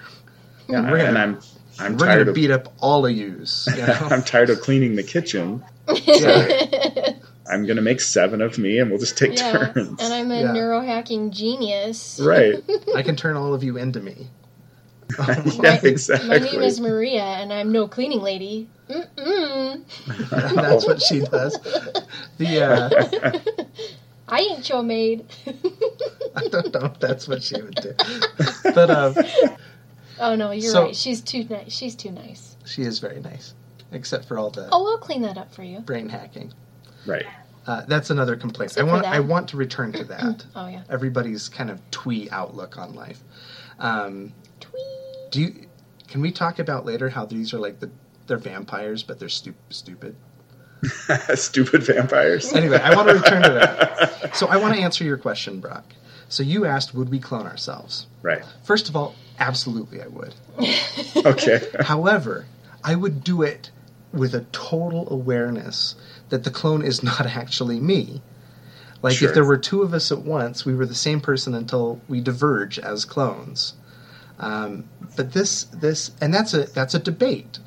Speaker 3: yeah. and I'm I'm
Speaker 1: We're going
Speaker 3: tired
Speaker 1: to
Speaker 3: of
Speaker 1: beat up all of yous." You (laughs) know?
Speaker 3: I'm tired of cleaning the kitchen.
Speaker 1: Yeah. (laughs)
Speaker 3: I'm gonna make seven of me, and we'll just take
Speaker 2: yeah,
Speaker 3: turns.
Speaker 2: and I'm a
Speaker 1: Yeah.
Speaker 2: neurohacking genius.
Speaker 3: right. (laughs)
Speaker 1: I can turn all of you into me.
Speaker 3: yeah. Exactly.
Speaker 2: My name is Maria, and I'm no cleaning lady. Mm-mm.
Speaker 1: That's what she does. The uh,
Speaker 2: I ain't your maid.
Speaker 1: I don't know if that's what she would do, but um,
Speaker 2: oh no, you're
Speaker 1: So-
Speaker 2: right. She's too nice. She's too nice.
Speaker 1: she is very nice, except for all the
Speaker 2: Oh, I'll clean that up for you.
Speaker 1: brain hacking.
Speaker 3: right.
Speaker 1: Uh, that's another complaint. I
Speaker 2: Except for
Speaker 1: want
Speaker 2: that.
Speaker 1: I want to return to that. (clears throat)
Speaker 2: Oh yeah.
Speaker 1: Everybody's kind of twee outlook on life. Um,
Speaker 2: Tweet.
Speaker 1: do you? Can we talk about later how these are like the they're vampires, but they're stu- stupid? (laughs)
Speaker 3: Stupid vampires.
Speaker 1: Anyway, I want to return to that. (laughs) So I want to answer your question, Brock. So you asked, would we clone ourselves?
Speaker 3: Right.
Speaker 1: First of all, absolutely, I would. (laughs)
Speaker 3: Okay.
Speaker 1: However, I would do it with a total awareness that the clone is not (laughs) actually me. Like
Speaker 3: Sure.
Speaker 1: if there were two of us at once, we were the same person until we diverge as clones. Um, but this, this, and that's a that's a debate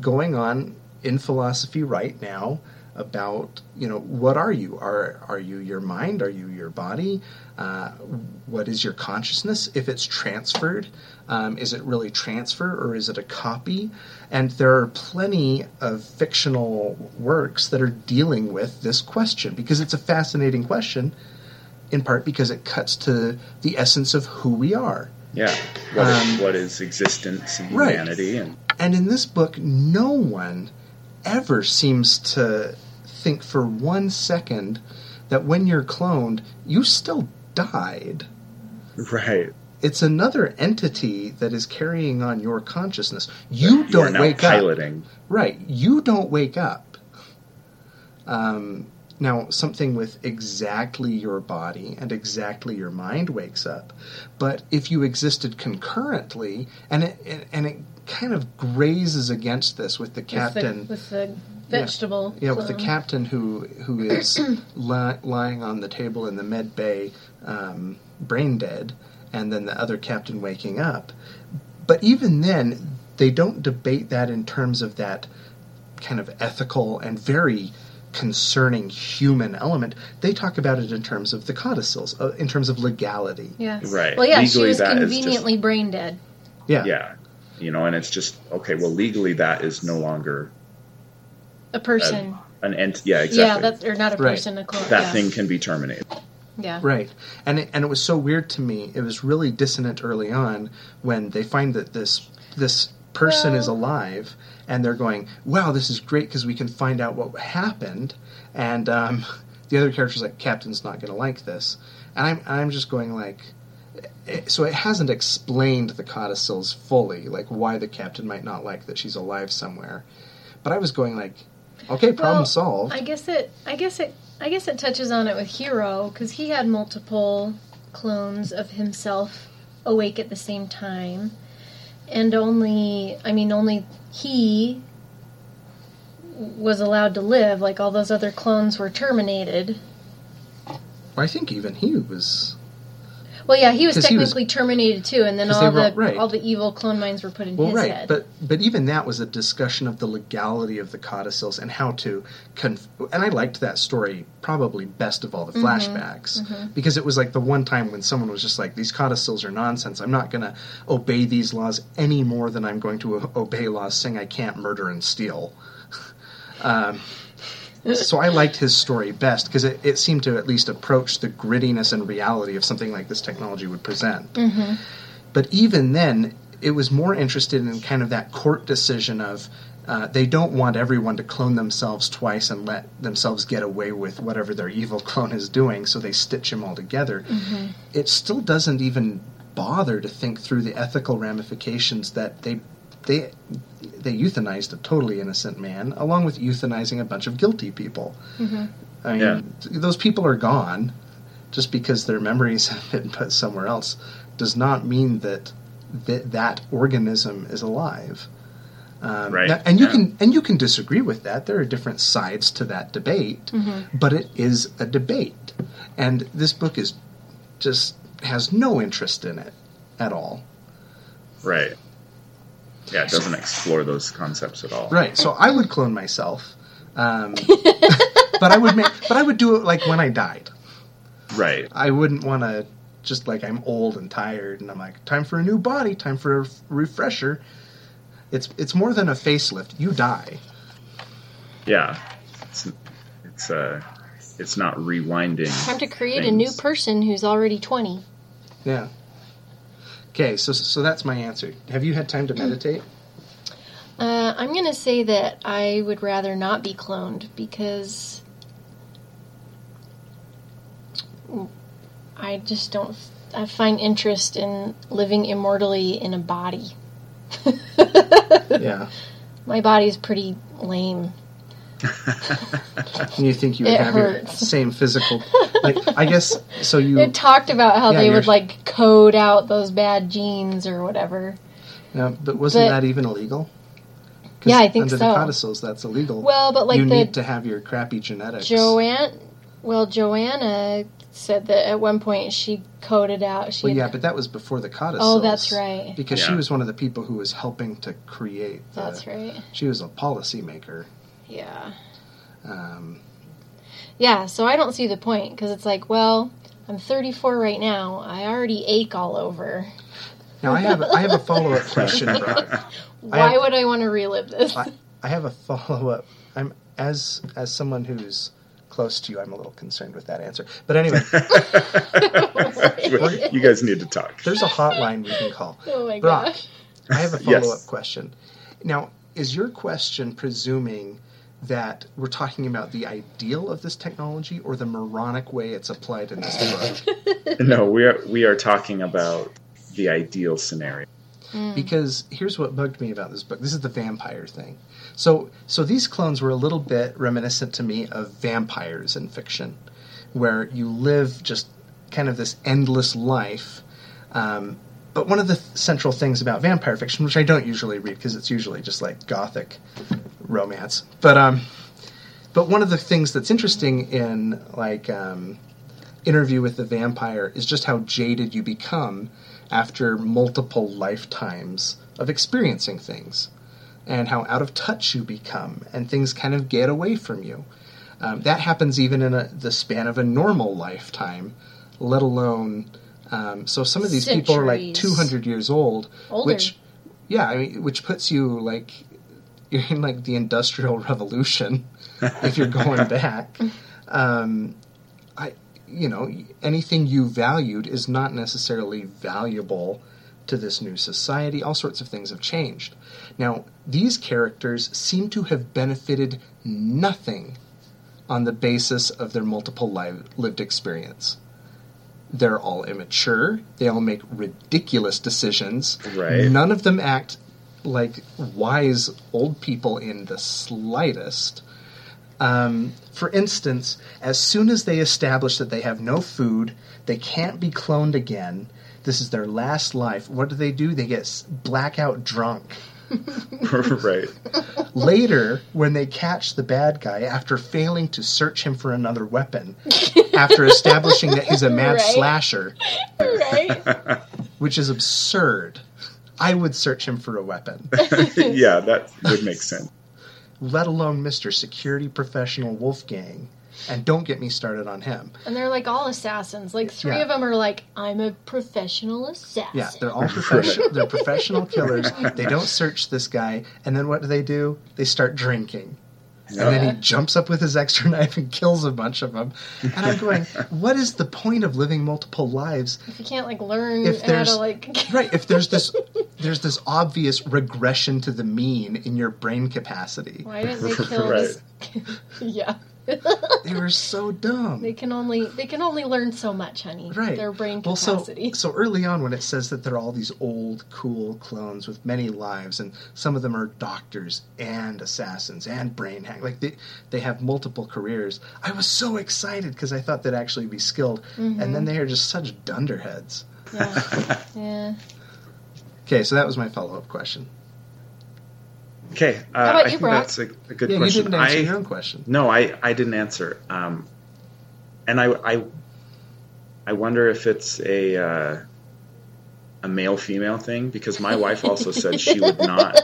Speaker 1: going on in philosophy right now about you know what are you? Are are you your mind? Are you your body? Uh, what is your consciousness? If it's transferred um, is it really transfer or is it a copy? And there are plenty of fictional works that are dealing with this question because it's a fascinating question in part because it cuts to the essence of who we are.
Speaker 3: Yeah. What, is,
Speaker 1: Um,
Speaker 3: what is existence and
Speaker 1: right.
Speaker 3: humanity and
Speaker 1: and in this book, no one ever seems to think for one second that when you're cloned, you still died.
Speaker 3: right.
Speaker 1: It's another entity that is carrying on your consciousness. You don't wake up. Right. You don't wake up. Um, now, something with exactly your body and exactly your mind wakes up. But if you existed concurrently, and it, and it kind of grazes against this with the captain.
Speaker 2: with the, with the vegetable.
Speaker 1: Yeah, with the captain who who is (coughs) li- lying on the table in the med bay, um, brain dead, and then the other captain waking up. But even then, they don't debate that in terms of that kind of ethical and very concerning human element. They talk about it in terms of the codicils, uh, in terms of legality.
Speaker 2: Yes.
Speaker 3: Right.
Speaker 2: Well, yeah, she was
Speaker 3: that is just-
Speaker 2: conveniently brain dead.
Speaker 1: Yeah.
Speaker 3: Yeah. You know, and it's just okay. Well, legally, that is no longer
Speaker 2: A person.
Speaker 3: an ent. Yeah, exactly
Speaker 2: Yeah,
Speaker 3: exactly.
Speaker 2: that's or not a
Speaker 1: Right.
Speaker 2: person. A clone.
Speaker 3: that
Speaker 2: yeah.
Speaker 3: thing can be terminated.
Speaker 2: Yeah.
Speaker 1: Right, and it, and it was so weird to me. It was really dissonant early on when they find that this this person
Speaker 2: Well-
Speaker 1: is alive, and they're going, "Wow, this is great because we can find out what happened." And um, (laughs) the other character's like, "Captain's not going to like this," and I'm I'm just going like. So it hasn't explained the codicils fully, like why the captain might not like that she's alive somewhere. But I was going like, okay, problem
Speaker 2: Well,
Speaker 1: solved.
Speaker 2: I guess it. I guess it. I guess it touches on it with Hiro because he had multiple clones of himself awake at the same time, and only. I mean, only he was allowed to live. Like all those other clones were terminated.
Speaker 1: I think even he was
Speaker 2: Well, yeah, he was
Speaker 1: 'Cause he was-
Speaker 2: technically terminated too, and then all
Speaker 1: were-
Speaker 2: the
Speaker 1: right.
Speaker 2: all the evil clone minds were put in
Speaker 1: Well,
Speaker 2: his
Speaker 1: right,
Speaker 2: head.
Speaker 1: but but even that was a discussion of the legality of the codicils and how to conf- and I liked that story probably best of all the
Speaker 2: Mm-hmm.
Speaker 1: flashbacks because it was like the one time when someone was just like these codicils are nonsense. I'm not going to obey these laws any more than I'm going to obey laws saying I can't murder and steal. (laughs) um, so I liked his story best because it, it seemed to at least approach the grittiness and reality of something like this technology would present. But even then, it was more interested in kind of that court decision of uh, they don't want everyone to clone themselves twice and let themselves get away with whatever their evil (laughs) clone is doing, so they stitch them all together. It still doesn't even bother to think through the ethical ramifications that they they they euthanized a totally innocent man, along with euthanizing a bunch of guilty people. I mean,
Speaker 3: Yeah.
Speaker 1: those people are gone. Just because their memories (laughs) have been put somewhere else does not mean that that that organism is alive. Um,
Speaker 3: Right,
Speaker 1: that- and you
Speaker 3: yeah.
Speaker 1: can and you can disagree with that. There are different sides to that debate, but it is a debate, and this book is just has no interest in it at all.
Speaker 3: Right. Yeah, it doesn't explore those concepts at all.
Speaker 1: Right. So I would clone myself, um, (laughs) but I would make, but I would do it like when I died.
Speaker 3: Right.
Speaker 1: I wouldn't want to just like I'm old and tired, and I'm like, time for a new body, time for a refresher. It's it's more than a facelift. You die.
Speaker 3: Yeah. It's it's uh it's not rewinding.
Speaker 2: Time to create a new person who's already 20.
Speaker 1: Yeah. Okay, so so that's my answer. Have you had time to meditate?
Speaker 2: Uh, I'm going to say that I would rather not be cloned because I just don't. I find interest in living immortally in a body. (laughs)
Speaker 1: yeah.
Speaker 2: My body's pretty lame. (laughs)
Speaker 1: And you think you would
Speaker 2: It
Speaker 1: have your same physical? Like I guess so. You (laughs)
Speaker 2: It talked about how
Speaker 1: Yeah,
Speaker 2: they would like code out those bad genes or whatever.
Speaker 1: No, but wasn't
Speaker 2: But-
Speaker 1: that even illegal? 'Cause
Speaker 2: Yeah, I think
Speaker 1: under
Speaker 2: so.
Speaker 1: the codicils, that's illegal.
Speaker 2: Well, but like
Speaker 1: you
Speaker 2: the
Speaker 1: need to have your crappy genetics.
Speaker 2: Joanne, well, Joanna said that at one point she coded out. She
Speaker 1: Well, yeah, but that was before the codicils.
Speaker 2: oh, that's right.
Speaker 1: Because she was one of the people who was helping to create. The,
Speaker 2: That's right.
Speaker 1: She was a policymaker.
Speaker 2: Yeah.
Speaker 1: Um,
Speaker 2: Yeah, so I don't see the point because it's like, well, I'm 34 right now. I already ache all over.
Speaker 1: now I have I have a follow up question, (laughs) (laughs) Brock.
Speaker 2: Why
Speaker 1: have-
Speaker 2: would I want to relive this?
Speaker 1: I, I have a follow up. I'm as as someone who's close to you, I'm a little concerned with that answer. But anyway, (laughs)
Speaker 3: you guys need to talk.
Speaker 1: there's a hotline we can call.
Speaker 2: oh my
Speaker 1: Brock,
Speaker 2: gosh.
Speaker 1: I have a follow up
Speaker 3: Yes.
Speaker 1: question. Now, is your question presuming that we're talking about the ideal of this technology or the moronic way it's applied in this book?
Speaker 3: No, we are we are talking about the ideal scenario.
Speaker 1: because here's what bugged me about this book. This is the vampire thing. So, so these clones were a little bit reminiscent to me of vampires in fiction, where you live just kind of this endless life. Um, but one of the th- central things about vampire fiction, which I don't usually read because it's usually just like gothic romance, but um, but one of the things that's interesting in like um, interview with the vampire is just how jaded you become after multiple lifetimes of experiencing things and how out of touch you become and things kind of get away from you. Um, that happens even in a, the span of a normal lifetime let alone um, so some of these people are like 200 years old
Speaker 2: Older.
Speaker 1: which yeah I mean, which puts you like you're in like the industrial revolution if you're going (laughs) back um, I, you know, anything you valued is not necessarily valuable to this new society. All sorts of things have changed. Now, these characters seem to have benefited nothing on the basis of their multiple li- lived experience. They're all immature. They all make ridiculous decisions.
Speaker 3: Right.
Speaker 1: None of them act like wise old people in the slightest. Um, for instance, as soon as they establish that they have no food, they can't be cloned again, this is their last life, what do they do? They get blackout drunk. (laughs)
Speaker 3: right.
Speaker 1: Later, when they catch the bad guy after failing to search him for another weapon, after (laughs) establishing that he's a mad
Speaker 2: Right.
Speaker 1: slasher,
Speaker 2: right?
Speaker 1: which is absurd, I would search him for a weapon, (laughs)
Speaker 3: yeah, that would make sense.
Speaker 1: let alone Mr. Security Professional Wolfgang. And don't get me started on him.
Speaker 2: And they're like all assassins. Like three
Speaker 1: Yeah.
Speaker 2: of them are like, I'm a professional assassin.
Speaker 1: Yeah, they're all professional. (laughs) they're professional killers. They don't search this guy, and then what do they do? They start drinking, and then he jumps up with his extra (laughs) knife and kills a bunch of them. And I'm going, what is the point of living multiple lives?
Speaker 2: If you can't like learn
Speaker 1: If
Speaker 2: how
Speaker 1: there's-
Speaker 2: to like
Speaker 1: Right? If there's this, there's this obvious regression to the mean in your brain capacity.
Speaker 2: Why didn't they (laughs) kill
Speaker 3: Right.
Speaker 2: this? (laughs) yeah.
Speaker 1: They were so dumb.
Speaker 2: They can only they can only learn so much, honey.
Speaker 1: Right.
Speaker 2: Their brain
Speaker 1: well,
Speaker 2: capacity.
Speaker 1: so so early on, when it says that they're all these old, cool clones with many lives, and some of them are doctors and assassins and brain hack, like they they have multiple careers. I was so excited because I thought they'd actually be skilled, and then mm-hmm. they are just such dunderheads.
Speaker 2: yeah. (laughs) yeah.
Speaker 1: Okay, so that was my follow up question.
Speaker 3: Okay, uh,
Speaker 2: How about
Speaker 3: I
Speaker 2: you,
Speaker 3: think
Speaker 2: Brock?
Speaker 3: that's a, a good
Speaker 1: Yeah,
Speaker 3: question.
Speaker 1: you didn't answer
Speaker 3: I,
Speaker 1: your own question.
Speaker 3: No, I, I didn't answer. Um, and I, I I wonder if it's a uh, a male female thing because my wife also said she would not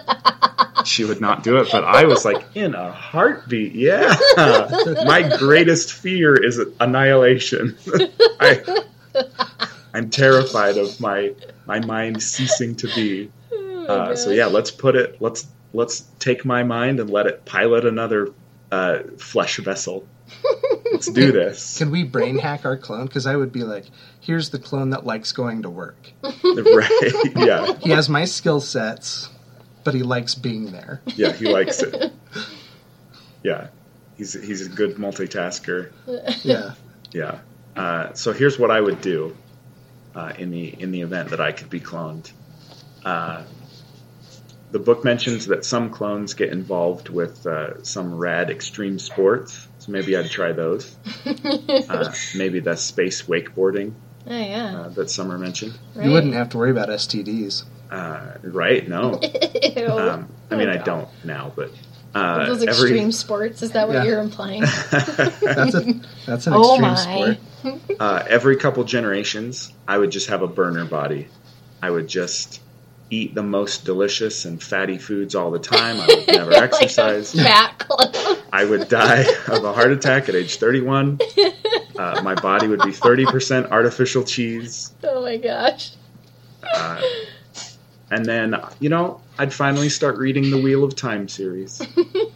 Speaker 3: she would not do it, but I was like in a heartbeat. Yeah, (laughs) my greatest fear is annihilation. (laughs) I, I'm terrified of my my mind ceasing to be. (laughs)
Speaker 2: Oh,
Speaker 3: Uh, so yeah, let's put it. Let's let's take my mind and let it pilot another uh, flesh vessel. (laughs) Let's do this.
Speaker 1: Can we brain hack our clone? Because I would be like, here's the clone that likes going to work. (laughs)
Speaker 3: right? Yeah,
Speaker 1: He has my skill sets, but he likes being there.
Speaker 3: yeah. He likes it. Yeah, he's he's a good multitasker.
Speaker 1: Yeah.
Speaker 3: Yeah. Uh, so here's what I would do uh, in the in the event that I could be cloned. Uh, the book mentions that some clones get involved with uh, some rad extreme sports, so maybe I'd try those. (laughs) Uh, maybe the space wakeboarding
Speaker 2: Oh yeah.
Speaker 3: uh, that Summer mentioned.
Speaker 2: Right.
Speaker 1: You wouldn't have to worry about STDs.
Speaker 3: Uh, right? No. (laughs) Um, I mean,
Speaker 2: Oh,
Speaker 3: I don't now, but uh,
Speaker 2: Those
Speaker 3: every
Speaker 2: extreme sports, is that what
Speaker 1: Yeah.
Speaker 2: you're implying? (laughs)
Speaker 1: That's a that's an
Speaker 2: oh
Speaker 1: extreme
Speaker 2: my.
Speaker 1: sport. (laughs)
Speaker 3: uh, every couple generations, I would just have a burner body. I would just eat the most delicious and fatty foods all the time. I would never (laughs) (laughs)
Speaker 2: Like
Speaker 3: exercise. I would die of a heart attack at age 31. Uh, my body would be 30% artificial cheese.
Speaker 2: Oh my gosh.
Speaker 3: Uh, and then, you know, I'd finally start reading the Wheel of Time series.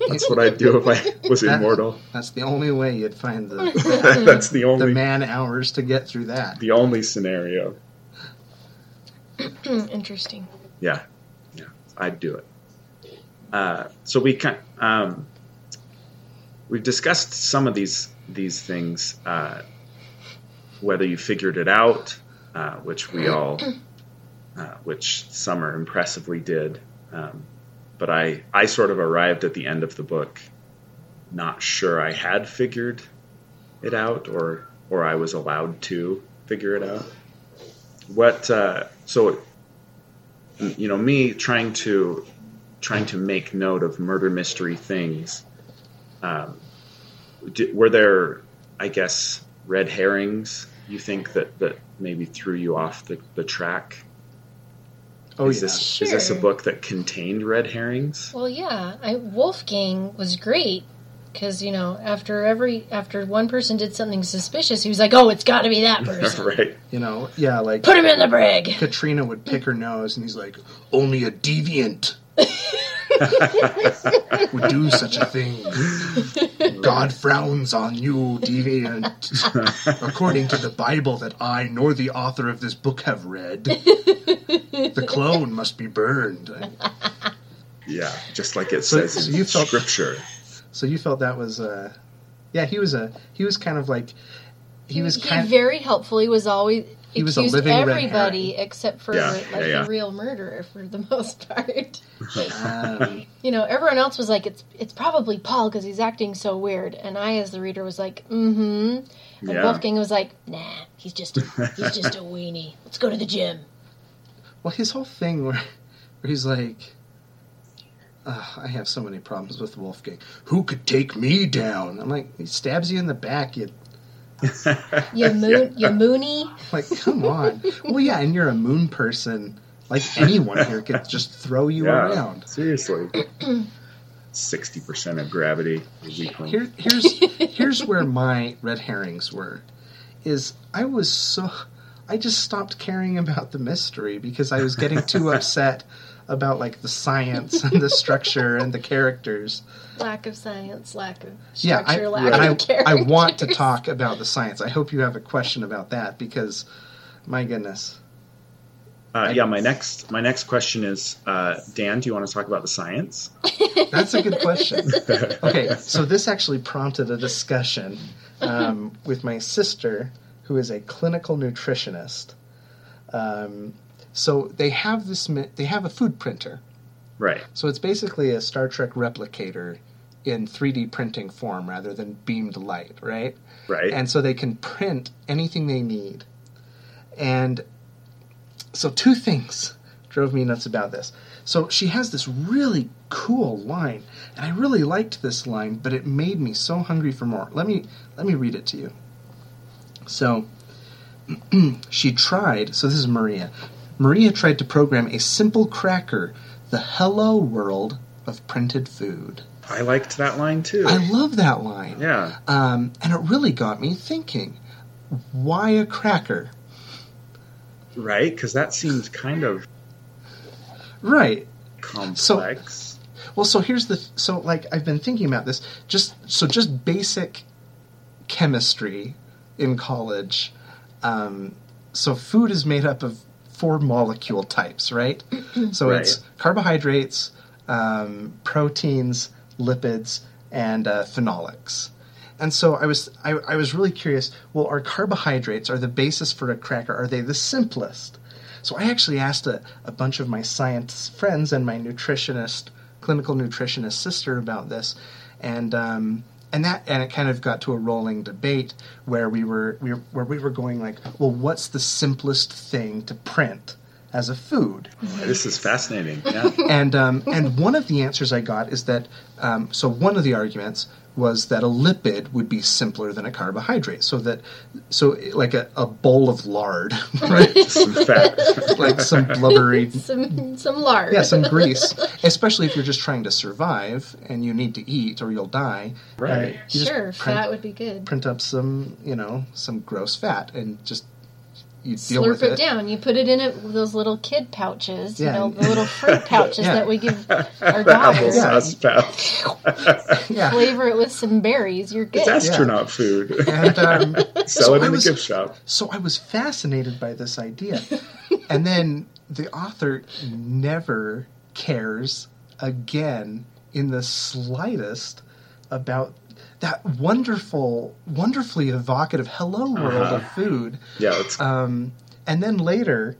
Speaker 3: That's what I'd do if I (laughs) was
Speaker 1: That-
Speaker 3: immortal.
Speaker 1: That's the only way you'd find the the, (laughs)
Speaker 3: That's the only the
Speaker 1: man hours to get through that.
Speaker 3: the only scenario. (clears throat)
Speaker 2: Interesting.
Speaker 3: Yeah, yeah, I'd do it. Uh, so we can um, we've discussed some of these these things, uh, whether you figured it out, uh, which we all, (clears throat) uh, which Summer impressively did, um, but I I sort of arrived at the end of the book, not sure I had figured it out or or I was allowed to figure it out. What uh, so you know me trying to trying to make note of murder mystery things um, were there i guess red herrings you think that that maybe threw you off the, the track
Speaker 1: Oh
Speaker 3: is
Speaker 1: yeah.
Speaker 3: this is this a book that contained red herrings
Speaker 2: Well, yeah, I, Wolfgang was great because you know after every after one person did something suspicious, he was like, "Oh, it's got to be that (laughs) person.
Speaker 3: right
Speaker 1: You know, yeah, like
Speaker 2: Put him in the brig."
Speaker 1: Katrina would pick her nose, and he's like, "Only a deviant would do such a thing. God frowns on you, deviant. According to the Bible that I nor the author of this book have read, the clone must be burned."
Speaker 3: yeah just like it
Speaker 1: So-
Speaker 3: says
Speaker 1: so
Speaker 3: in
Speaker 1: you felt-
Speaker 3: scripture
Speaker 1: So you felt that was, uh, yeah, he was a he was kind of like he was
Speaker 2: he very helpful. He was always
Speaker 1: He was a living
Speaker 2: everybody
Speaker 1: herring.
Speaker 2: except for
Speaker 3: Yeah,
Speaker 2: like
Speaker 3: yeah, yeah.
Speaker 2: the real murderer for the (laughs) most part. (laughs)
Speaker 1: um,
Speaker 2: You know, everyone else was like, "It's it's probably Paul because he's acting so weird," and I, as the reader, was like, "Mm-hmm." And
Speaker 3: Yeah.
Speaker 2: Wolfgang was like, "Nah, he's just a, he's just a (laughs) weenie. Let's go to the gym."
Speaker 1: well, his whole thing where, where he's like, "Ugh, I have so many problems with Wolfgang. Who could take me down? I'm like, he stabs you in the back. You (laughs)
Speaker 2: You moon, you moony.
Speaker 1: like, come on. well, yeah, and you're a moon person. Like anyone here could just throw you
Speaker 3: yeah
Speaker 1: around.
Speaker 3: seriously (clears throat) 60% of gravity is equal
Speaker 1: Here, here's here's where my red herrings were. Is I was so I just stopped caring about the mystery because I was getting too (laughs) upset about like the science and the structure and the characters.
Speaker 2: Lack of science, lack of
Speaker 1: Yeah, I,
Speaker 2: structure,
Speaker 1: and
Speaker 2: lack
Speaker 1: I,
Speaker 2: of characters.
Speaker 1: I want to talk about the science. I hope you have a question about that because, my goodness,
Speaker 3: uh, yeah my next my next question is uh, dan do you want to talk about the science
Speaker 1: that's a good question. (laughs) Okay, so this actually prompted a discussion um, with my sister, who is a clinical nutritionist. Um, so they have this. They have a food printer.
Speaker 3: right
Speaker 1: So it's basically a Star Trek replicator in 3D printing form rather than beamed light, right?
Speaker 3: right
Speaker 1: And so they can print anything they need. And so two things drove me nuts about this. So she has this really cool line, and I really liked this line, but it made me so hungry for more. Let me let me read it to you. So (clears throat) she tried. So this is Maria. Maria tried to program a simple cracker, the hello world of printed food.
Speaker 3: I liked that line too.
Speaker 1: I love that line.
Speaker 3: yeah.
Speaker 1: Um, and it really got me thinking why a cracker?
Speaker 3: Right? Because that seems kind of
Speaker 1: Right.
Speaker 3: complex.
Speaker 1: Well, so here's the so like I've been thinking about this just so just basic chemistry in college. Um, so food is made up of four molecule types, right? so
Speaker 3: Right.
Speaker 1: it's carbohydrates, um, proteins, lipids, and uh, phenolics. And so I was I, I was really curious. Well, are carbohydrates are the basis for a cracker? Are they the simplest? So I actually asked a, a bunch of my science friends and my nutritionist, clinical nutritionist sister about this, and um, and that and it kind of got to a rolling debate where we were, we were where we were going like, well, what's the simplest thing to print as a food?
Speaker 3: this is fascinating. Yeah. (laughs)
Speaker 1: and um, and one of the answers I got is that um, so one of the arguments was that a lipid would be simpler than a carbohydrate. So that so like a, a bowl of lard, (laughs) right? (laughs)
Speaker 3: Some fat.
Speaker 1: like some blubbery (laughs)
Speaker 2: some some lard.
Speaker 1: yeah, some grease, especially if you're just trying to survive and you need to eat or you'll die.
Speaker 3: Right.
Speaker 1: you
Speaker 2: Sure,
Speaker 1: print,
Speaker 2: fat would be good.
Speaker 1: print up some, you know, some gross fat and just you deal
Speaker 2: Slurp
Speaker 1: with
Speaker 2: it,
Speaker 1: it.
Speaker 2: down. You put it in it those little kid pouches,
Speaker 1: Yeah.
Speaker 2: you know, the little fruit (laughs) pouches
Speaker 1: Yeah.
Speaker 2: that we give our (laughs)
Speaker 3: Apple
Speaker 2: dogs.
Speaker 1: Yeah.
Speaker 3: sauce pouch. (laughs)
Speaker 1: Yeah.
Speaker 2: Flavor it with some berries. You're good.
Speaker 3: It's astronaut food.
Speaker 1: And um,
Speaker 3: Sell
Speaker 1: so
Speaker 3: it in
Speaker 1: was-
Speaker 3: a gift shop.
Speaker 1: So I was fascinated by this idea. and then the author never cares again in the slightest about that wonderful, wonderfully evocative hello world
Speaker 3: Uh-huh.
Speaker 1: of food.
Speaker 3: Yeah, it's
Speaker 1: Um, and then later,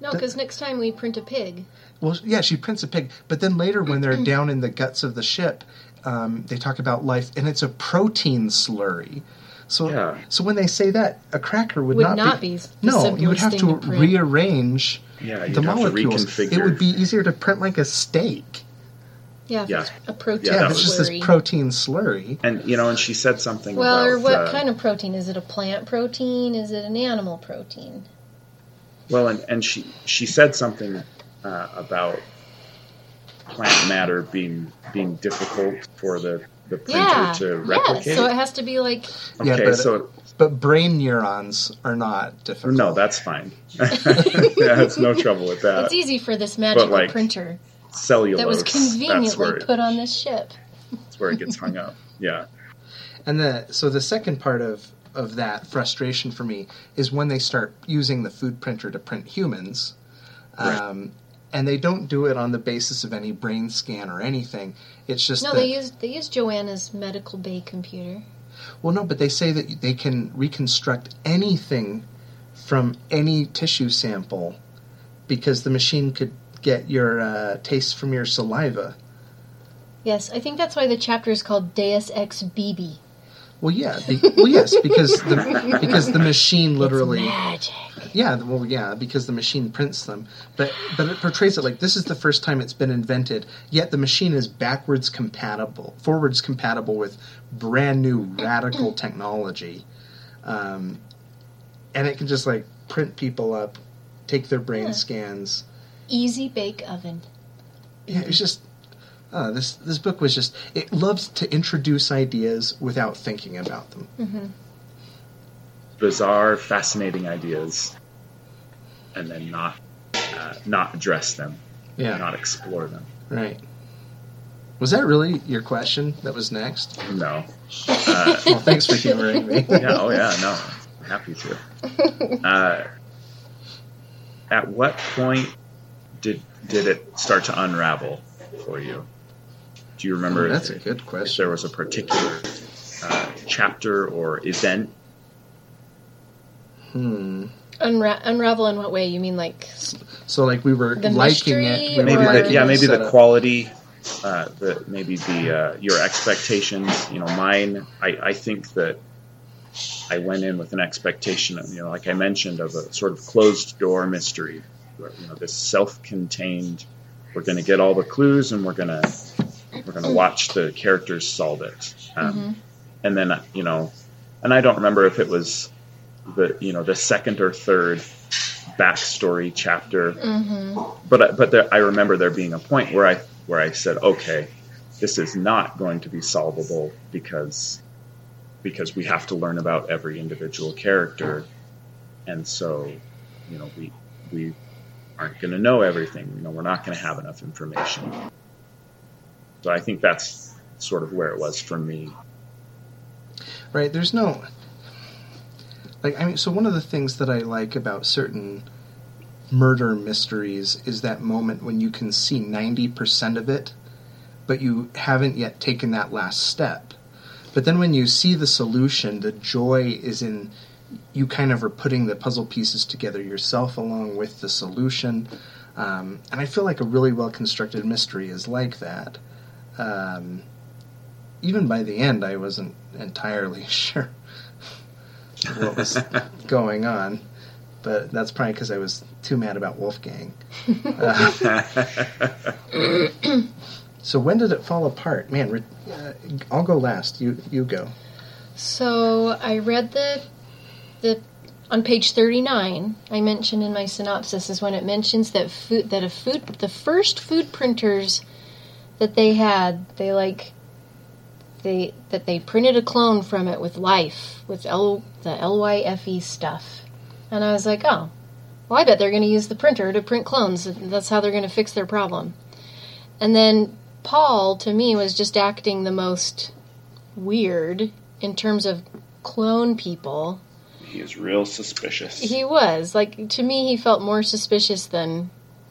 Speaker 2: No, because next time we print a pig.
Speaker 1: well, yeah, she prints a pig. But then later, when they're (clears throat) down in the guts of the ship, um, they talk about LYFE, and it's a protein slurry. So,
Speaker 3: Yeah.
Speaker 1: so when they say that, a cracker would,
Speaker 2: Would
Speaker 1: not,
Speaker 2: not
Speaker 1: be.
Speaker 2: be the
Speaker 1: no, you would have to,
Speaker 2: to
Speaker 1: rearrange
Speaker 3: yeah.
Speaker 1: The
Speaker 3: have to
Speaker 1: molecules.
Speaker 3: reconfigure.
Speaker 1: It would be easier to print like a steak.
Speaker 2: Yeah,
Speaker 3: Yeah.
Speaker 2: a protein
Speaker 3: Yeah,
Speaker 1: Yeah, it's just this protein slurry.
Speaker 3: And you know, and she said something
Speaker 2: well,
Speaker 3: about
Speaker 2: or what
Speaker 3: uh,
Speaker 2: kind of protein? Is it a plant protein? Is it an animal protein?
Speaker 3: Well, and, and she she said something uh, about plant matter being being difficult for the the printer
Speaker 2: Yeah,
Speaker 3: to
Speaker 2: yeah.
Speaker 3: replicate.
Speaker 2: So it has to be like
Speaker 1: Yeah,
Speaker 3: okay,
Speaker 1: but-
Speaker 3: so
Speaker 1: But brain neurons are not difficult.
Speaker 3: no, that's fine. (laughs) (laughs) yeah, it's no trouble with that.
Speaker 2: it's easy for this magical
Speaker 3: like,
Speaker 2: printer
Speaker 3: Cellulose.
Speaker 2: that was
Speaker 3: that's where
Speaker 2: conveniently
Speaker 3: it,
Speaker 2: put on this ship.
Speaker 3: that's where it gets hung up. (laughs) Yeah,
Speaker 1: And the so the second part of of that frustration for me is when they start using the food printer to print humans,
Speaker 3: Right.
Speaker 1: um, and they don't do it on the basis of any brain scan or anything. It's just
Speaker 2: No,
Speaker 1: that,
Speaker 2: they use they use Joanna's medical bay computer.
Speaker 1: well, no, but they say that they can reconstruct anything from any tissue sample because the machine could get your uh, taste from your saliva.
Speaker 2: Yes, I think that's why the chapter is called Deus Ex Bibi.
Speaker 1: Well, yeah, be, (laughs) well, yes, because the because the machine literally. Yeah, well, yeah, because the machine prints them, but but it portrays it like this is the first time it's been invented. Yet the machine is backwards compatible, forwards compatible with brand new radical (clears throat) technology, um, and it can just like print people up, take their brain
Speaker 2: Yeah.
Speaker 1: scans.
Speaker 2: Easy bake oven.
Speaker 1: Yeah, it's just uh, this this book was just it loves to introduce ideas without thinking about them.
Speaker 3: bizarre, fascinating ideas, and then not uh, not address them,
Speaker 1: Yeah,
Speaker 3: not explore them.
Speaker 1: right. Was that really your question that was next?
Speaker 3: No. Uh,
Speaker 1: Well, thanks for humoring me. (laughs)
Speaker 3: yeah, oh yeah, no, I'm happy to. (laughs) Uh, at what point did did it start to unravel for you? Do you remember
Speaker 1: That's a
Speaker 3: if,
Speaker 1: good
Speaker 3: if
Speaker 1: question.
Speaker 3: there was a particular uh, chapter or event?
Speaker 1: Hmm.
Speaker 2: Unra- unravel in what way? You mean like
Speaker 1: So, like, we were liking it. We
Speaker 3: Maybe
Speaker 1: were
Speaker 3: the,
Speaker 1: liking
Speaker 3: yeah, maybe the quality, uh, the maybe the uh, your expectations. You know, mine. I, I think that I went in with an expectation, of, you know, like I mentioned, of a sort of closed door mystery, you know this self-contained. We're going to get all the clues, and we're going to we're going to watch the characters solve it. Um, And then you know, and I don't remember if it was the you know the second or third backstory chapter, but but there, I remember there being a point where I where I said, okay, this is not going to be solvable because because we have to learn about every individual character, and so you know we we aren't going to know everything. You know, we're not going to have enough information. So I think that's sort of where it was for me.
Speaker 1: right there's no like i mean so one of the things that i like about certain murder mysteries is that moment when you can see 90% of it but you haven't yet taken that last step but then when you see the solution the joy is in you kind of are putting the puzzle pieces together yourself along with the solution um, and i feel like a really well constructed mystery is like that um, even by the end i wasn't entirely (laughs) sure what was (laughs) going on. But that's probably because I was too mad about Wolfgang. Uh, (laughs) so when did it fall apart? Man, re- uh, I'll go last. You you go.
Speaker 2: So I read the the on page thirty nine. I mentioned in my synopsis is when it mentions that food that a food the first food printers that they had they like they that they printed a clone from it with life with L the LYFE stuff, and I was like, oh, well I bet they're going to use the printer to print clones. That's how they're going to fix their problem. And then Paul to me was just acting the most weird in terms of clone people.
Speaker 3: He is real suspicious.
Speaker 2: He was like to me, he felt more suspicious than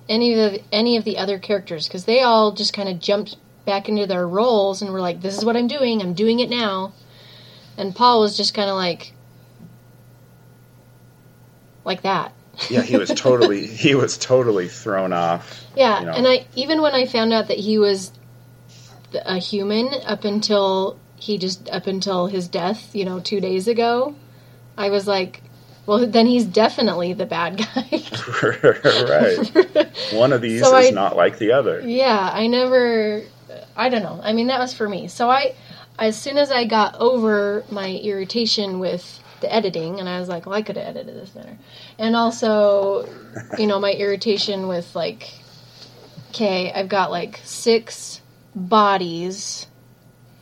Speaker 2: any of the any of the other characters because they all just kind of jumped back into their roles and were like, "This is what I'm doing. I'm doing it now." And Paul was just kind of like, like that.
Speaker 3: yeah, he was (laughs) totally he was totally thrown off.
Speaker 2: Yeah,
Speaker 3: you know.
Speaker 2: and I even when I found out that he was a human up until he just up until his death, you know, two days ago, I was like, well, then he's definitely the bad guy. (laughs) (laughs)
Speaker 3: right. One of these
Speaker 2: So
Speaker 3: is
Speaker 2: I-
Speaker 3: not like the other.
Speaker 2: yeah, I never, I don't know. I mean, that was for me. So I, as soon as I got over my irritation with the editing, and I was like, well, I could have edited this better, and also, you know, my irritation with like, okay, I've got like six bodies,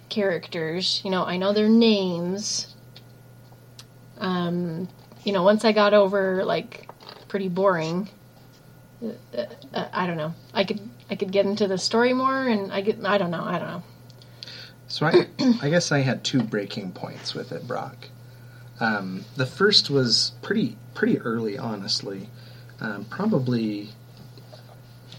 Speaker 2: characters. You know, I know their names. Um, you know, once I got over like pretty boring uh, I don't know. I could I could get into the story more, and I get I don't know. I don't know.
Speaker 1: So I, I guess I had two breaking points with it, Brock. Um, the first was pretty pretty early, honestly. Um, probably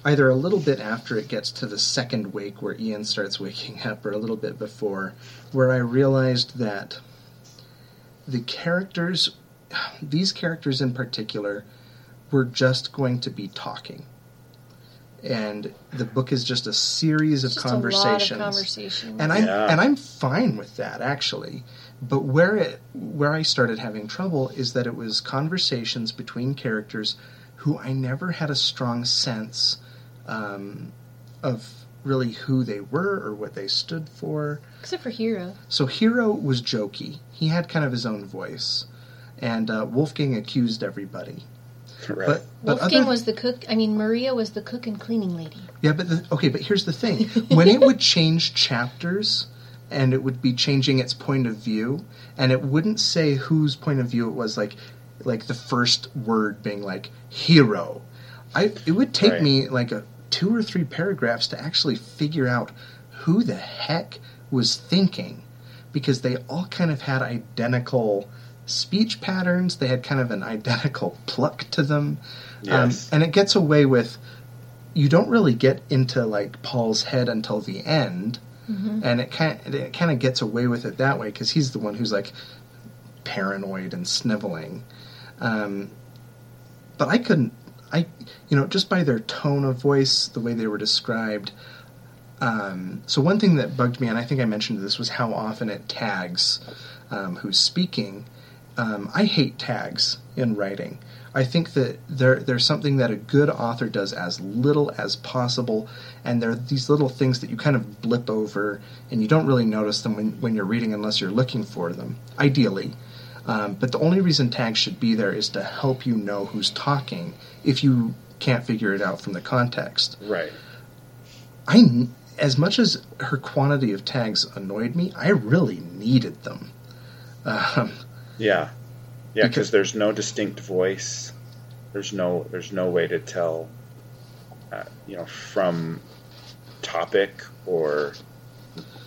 Speaker 1: either a little bit after it gets to the second wake where Ian starts waking (laughs) up, or a little bit before, where I realized that the characters, these characters in particular, were just going to be talking. And the book is just a series of
Speaker 2: Just
Speaker 1: conversations
Speaker 2: a lot of conversations.
Speaker 1: and I'm
Speaker 3: Yeah.
Speaker 1: and I'm fine with that actually. But where it where I started having trouble is that it was conversations between characters who I never had a strong sense um, of really who they were or what they stood for.
Speaker 2: Except for Hiro.
Speaker 1: So Hiro was jokey. He had kind of his own voice, and uh, Wolfgang accused everybody.
Speaker 3: Right.
Speaker 1: But but
Speaker 2: Wolfgang
Speaker 1: other,
Speaker 2: was the cook. I mean, Maria was the cook and cleaning lady.
Speaker 1: Yeah, but the, okay, but here's the thing: when it would (laughs) change chapters, and it would be changing its point of view, and it wouldn't say whose point of view it was, like, like the first word being like Hiro. I it would take
Speaker 3: Right.
Speaker 1: me like a two or three paragraphs to actually figure out who the heck was thinking, because they all kind of had identical speech patterns. They had kind of an identical (laughs) pluck to them,
Speaker 3: Yes.
Speaker 1: um, and it gets away with you don't really get into like Paul's head until the end, and it kind it kind of gets away with it that way because he's the one who's like paranoid and sniveling. Um, but I couldn't, I you know, just by their tone of voice, the way they were described. Um, so one thing that bugged me, and I think I mentioned this, was how often it tags um, who's speaking. Um, I hate tags in writing. I think that there there's something that a good author does as little as possible, and there are these little things that you kind of blip over, and you don't really notice them when, when you're reading unless you're looking for them. Ideally, um, but the only reason tags should be there is to help you know who's talking if you can't figure it out from the context.
Speaker 3: Right.
Speaker 1: I as much as her quantity of tags annoyed me, I really needed them. Um,
Speaker 3: Yeah. Yeah,
Speaker 1: Because-
Speaker 3: because there's no distinct voice. There's no there's no way to tell, uh, you know, from topic or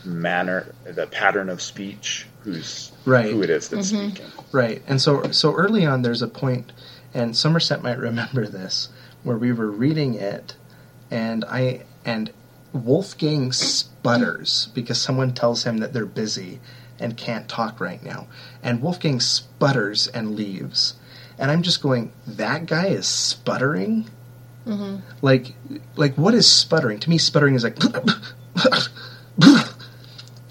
Speaker 3: manner, the pattern of speech, who's
Speaker 1: Right.
Speaker 3: who it is that's mm-hmm. speaking.
Speaker 1: Right, and so so early on, there's a point, and Somerset might remember this, where we were reading it, and I and Wolfgang sputters because someone tells him that they're busy and can't talk right now, and Wolfgang sputters and leaves, and I'm just going, that guy is sputtering. Mm-hmm. Like, like what is sputtering? To me, sputtering is like. (laughs) (laughs)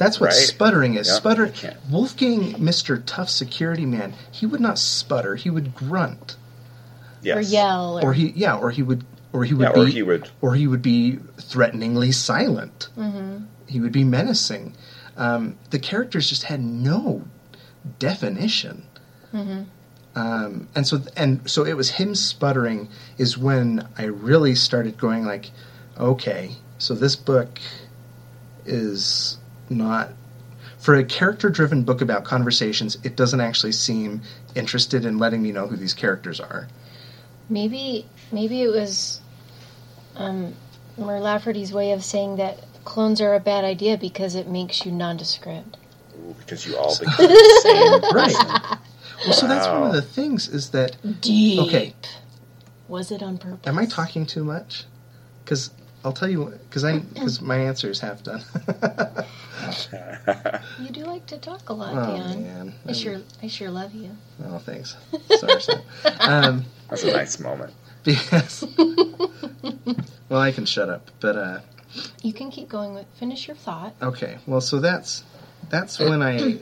Speaker 1: That's what
Speaker 3: Right.
Speaker 1: sputtering is.
Speaker 3: Yeah,
Speaker 1: Sputter. Wolfgang, Mr. Tough Security Man, he would not sputter. He would grunt,
Speaker 3: Yes.
Speaker 2: Or yell. Or,
Speaker 1: or he yeah, or he would, or he would
Speaker 3: Yeah,
Speaker 1: be,
Speaker 3: or he would.
Speaker 1: or he would be threateningly silent. He would be menacing. Um, the characters just had no definition. Um, and so and so it was him sputtering is when I really started going like, okay, so this book is not for a character-driven book about conversations. It doesn't actually seem interested in letting me know who these characters are.
Speaker 2: maybe maybe it was um, Mur Lafferty's way of saying that clones are a bad idea because it makes you nondescript.
Speaker 3: Ooh, because you all become the (laughs) same.
Speaker 1: Right. well, so that's one of the things is that
Speaker 2: Deep.
Speaker 1: okay.
Speaker 2: Was it on purpose?
Speaker 1: Am I talking too much? Because I'll tell you because I because my answer is half done.
Speaker 2: You do like to talk a lot,
Speaker 1: oh
Speaker 2: Dan.
Speaker 1: man.
Speaker 2: I sure, I sure love you.
Speaker 1: Oh, thanks. Sorry. sorry. (laughs) um,
Speaker 3: That's a nice moment.
Speaker 1: because (laughs) well, I can shut up, but uh,
Speaker 2: You can keep going with. Finish your thought.
Speaker 1: okay. Well, so that's that's when I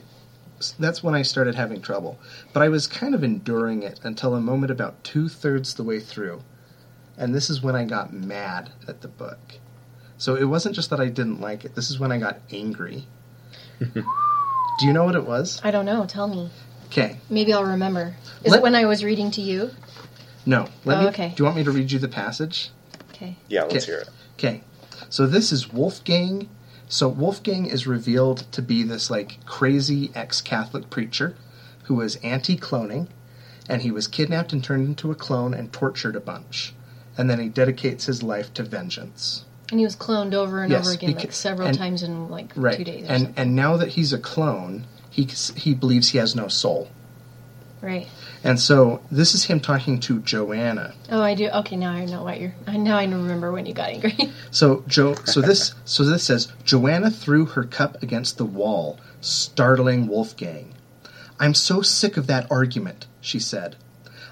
Speaker 1: that's when I started having trouble. But I was kind of enduring it until a moment about two thirds the way through, and this is when I got mad at the book. So it wasn't just that I didn't like it. This is when I got angry. (laughs) Do you know what it was?
Speaker 2: I don't know. Tell me.
Speaker 1: Okay.
Speaker 2: Maybe I'll remember. Is
Speaker 1: Let-
Speaker 2: it when I was reading to you?
Speaker 1: No. Let
Speaker 2: Oh,
Speaker 1: me,
Speaker 2: okay.
Speaker 1: Do you want me to read you the passage?
Speaker 2: Okay.
Speaker 3: Yeah, let's
Speaker 1: Okay.
Speaker 3: hear it.
Speaker 1: Okay. So this is Wolfgang. So Wolfgang is revealed to be this like crazy ex-Catholic preacher who was anti-cloning and he was kidnapped and turned into a clone and tortured a bunch. And then he dedicates his life to vengeance.
Speaker 2: And he was cloned over and
Speaker 1: Yes,
Speaker 2: over again,
Speaker 1: beca-
Speaker 2: like several
Speaker 1: and-
Speaker 2: times in like
Speaker 1: Right.
Speaker 2: two days. Or
Speaker 1: and
Speaker 2: something.
Speaker 1: and now that he's a clone, he he believes he has no soul.
Speaker 2: right.
Speaker 1: And so this is him talking to Joanna.
Speaker 2: Oh, I do. Okay, now I know what you're. I now I remember when you got angry. (laughs)
Speaker 1: So Jo so this so this says Joanna threw her cup against the wall, startling Wolfgang. I'm so sick of that argument, she said.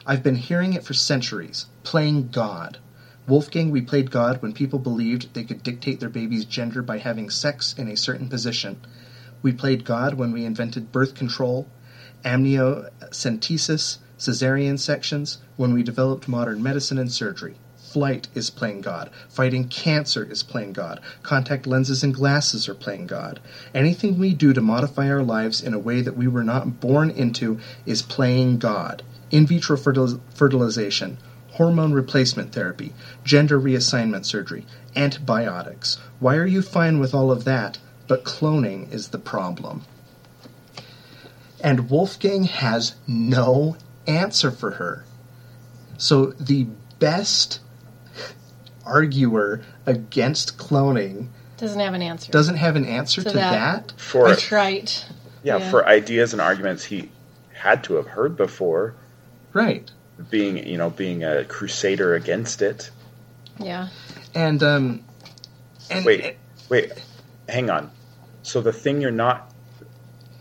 Speaker 1: I've been hearing it for centuries, playing God. Wolfgang, we played God when people believed they could dictate their baby's gender by having sex in a certain position. We played God when we invented birth control, amniocentesis, cesarean sections, when we developed modern medicine and surgery. Flight is playing God. Fighting cancer is playing God. Contact lenses and glasses are playing God. Anything we do to modify our lives in a way that we were not born into is playing God. In vitro fertil- fertilization, hormone replacement therapy, gender reassignment surgery, antibiotics. Why are you fine with all of that, but cloning is the problem? And Wolfgang has no answer for her. So the best arguer against cloning
Speaker 2: Doesn't have an answer.
Speaker 1: doesn't have an answer
Speaker 2: To
Speaker 1: to
Speaker 2: that.
Speaker 1: that.
Speaker 3: For
Speaker 2: That's right.
Speaker 3: yeah,
Speaker 2: Yeah.
Speaker 3: for ideas and arguments he had to have heard before,
Speaker 1: Right.
Speaker 3: being you know being a crusader against it.
Speaker 2: Yeah.
Speaker 1: And um and
Speaker 3: Wait, wait, hang on. So the thing you're not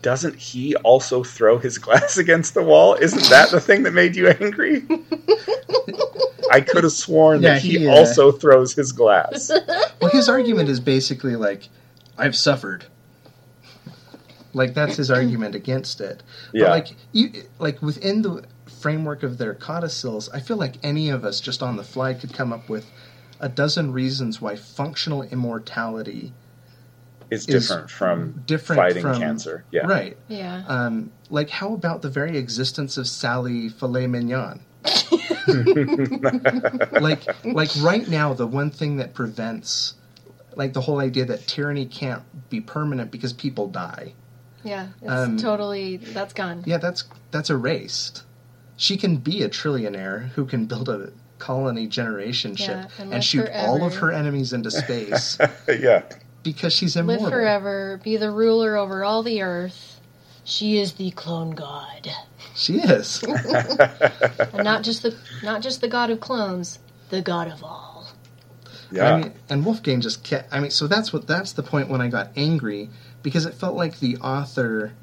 Speaker 3: doesn't he also throw his (laughs) glass against the wall? Isn't that the thing that made you angry? (laughs) I could have sworn
Speaker 1: Yeah,
Speaker 3: that he,
Speaker 1: he, uh,
Speaker 3: also throws his glass. (laughs)
Speaker 1: Well, his argument is basically like, I've suffered. Like that's his (clears throat) argument against it. But
Speaker 3: Yeah.
Speaker 1: like you, like within the framework of their codicils, I feel like any of us just on the fly could come up with a dozen reasons why functional immortality
Speaker 3: It's
Speaker 1: is
Speaker 3: different from
Speaker 1: different
Speaker 3: fighting
Speaker 1: from-
Speaker 3: cancer. Yeah.
Speaker 1: right.
Speaker 2: Yeah.
Speaker 1: Um, like, how about the very existence of Sallie Filet Mignon? (laughs) like, like right now, the one thing that prevents, like, the whole idea that tyranny can't be permanent because people die.
Speaker 2: yeah. It's
Speaker 1: um,
Speaker 2: totally that's gone.
Speaker 1: Yeah, that's that's erased. She can be a trillionaire who can build a colony generation ship
Speaker 2: Yeah, and
Speaker 1: and,
Speaker 2: live
Speaker 1: shoot all of her enemies into space (laughs)
Speaker 3: yeah.
Speaker 1: because she's immortal.
Speaker 2: Live
Speaker 1: immortal.
Speaker 2: forever, be the ruler over all the earth. She is the clone god.
Speaker 1: She is. (laughs) (laughs)
Speaker 2: And not just the not just the god of clones, the god of all.
Speaker 3: Yeah.
Speaker 1: I mean, and Wolfgang just kept. I mean, so that's what that's the point when I got angry because it felt like the author.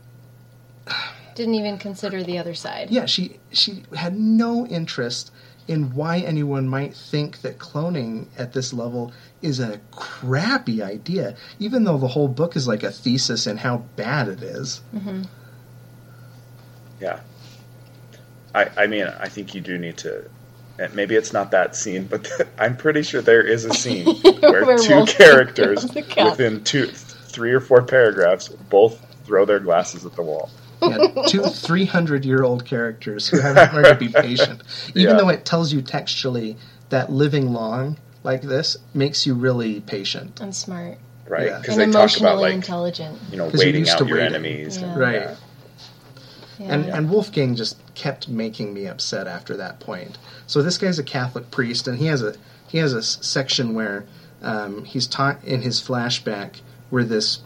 Speaker 2: Didn't even consider the other side.
Speaker 1: Yeah, she she had no interest in why anyone might think that cloning at this level is a crappy idea, even though the whole book is like a thesis in how bad it is. Mm-hmm.
Speaker 3: Yeah. I, I mean, I think you do need to. Maybe it's not that scene, but (laughs) I'm pretty sure there is a scene (laughs) where,
Speaker 2: Where
Speaker 3: two
Speaker 2: Wolfgang
Speaker 3: characters
Speaker 2: throws the cup.
Speaker 3: within two, three or four paragraphs both throw their glasses at the wall.
Speaker 1: Yeah, two (laughs) 300 year old characters who haven't learned to be patient. Even
Speaker 3: Yeah.
Speaker 1: though it tells you textually that living long like this makes you really patient.
Speaker 2: And smart.
Speaker 3: Right?
Speaker 1: Yeah.
Speaker 3: Because
Speaker 2: and
Speaker 3: they talk about like
Speaker 2: intelligent.
Speaker 3: you know
Speaker 1: 'Cause you're
Speaker 3: waiting out your
Speaker 1: waiting.
Speaker 3: enemies.
Speaker 2: Yeah.
Speaker 3: And,
Speaker 1: Right.
Speaker 3: yeah.
Speaker 2: Yeah.
Speaker 1: And, and Wolfgang just kept making me upset after that point. So this guy's a Catholic priest, and he has a he has a s- section where um, he's taught in his flashback where this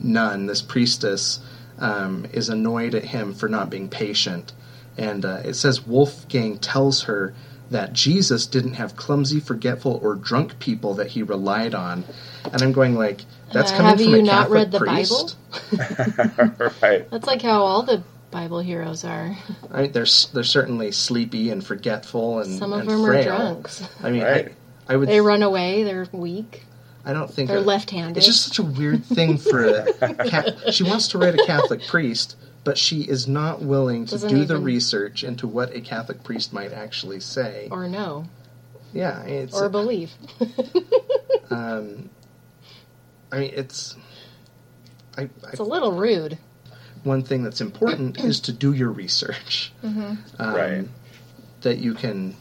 Speaker 1: nun, this priestess, um, is annoyed at him for not being patient, and uh, it says Wolfgang tells her that Jesus didn't have clumsy, forgetful, or drunk people that he relied on, and I'm going like, that's
Speaker 2: Uh,
Speaker 1: coming
Speaker 2: have
Speaker 1: from
Speaker 2: you
Speaker 1: a
Speaker 2: not
Speaker 1: Catholic
Speaker 2: read the
Speaker 1: priest.
Speaker 2: Bible? (laughs)
Speaker 3: right.
Speaker 2: That's like how all the Bible heroes are. (laughs)
Speaker 1: I mean, they're they're certainly sleepy and forgetful and
Speaker 2: Some of
Speaker 1: and
Speaker 2: them
Speaker 1: frail.
Speaker 2: are drunks.
Speaker 1: I mean,
Speaker 3: Right.
Speaker 1: I, I would.
Speaker 2: They run away. They're weak.
Speaker 1: I don't think
Speaker 2: They're left-handed.
Speaker 1: It's just such a weird thing for a. Ca- she wants to write a Catholic priest, but she is not willing to
Speaker 2: Doesn't
Speaker 1: do the
Speaker 2: even-
Speaker 1: research into what a Catholic priest might actually say.
Speaker 2: Or no.
Speaker 1: yeah, it's.
Speaker 2: Or believe. (laughs)
Speaker 1: um, I mean, it's. I, I,
Speaker 2: It's a little rude.
Speaker 1: one thing that's important is to do your research.
Speaker 2: Mm-hmm.
Speaker 1: um,
Speaker 3: Right.
Speaker 1: That you can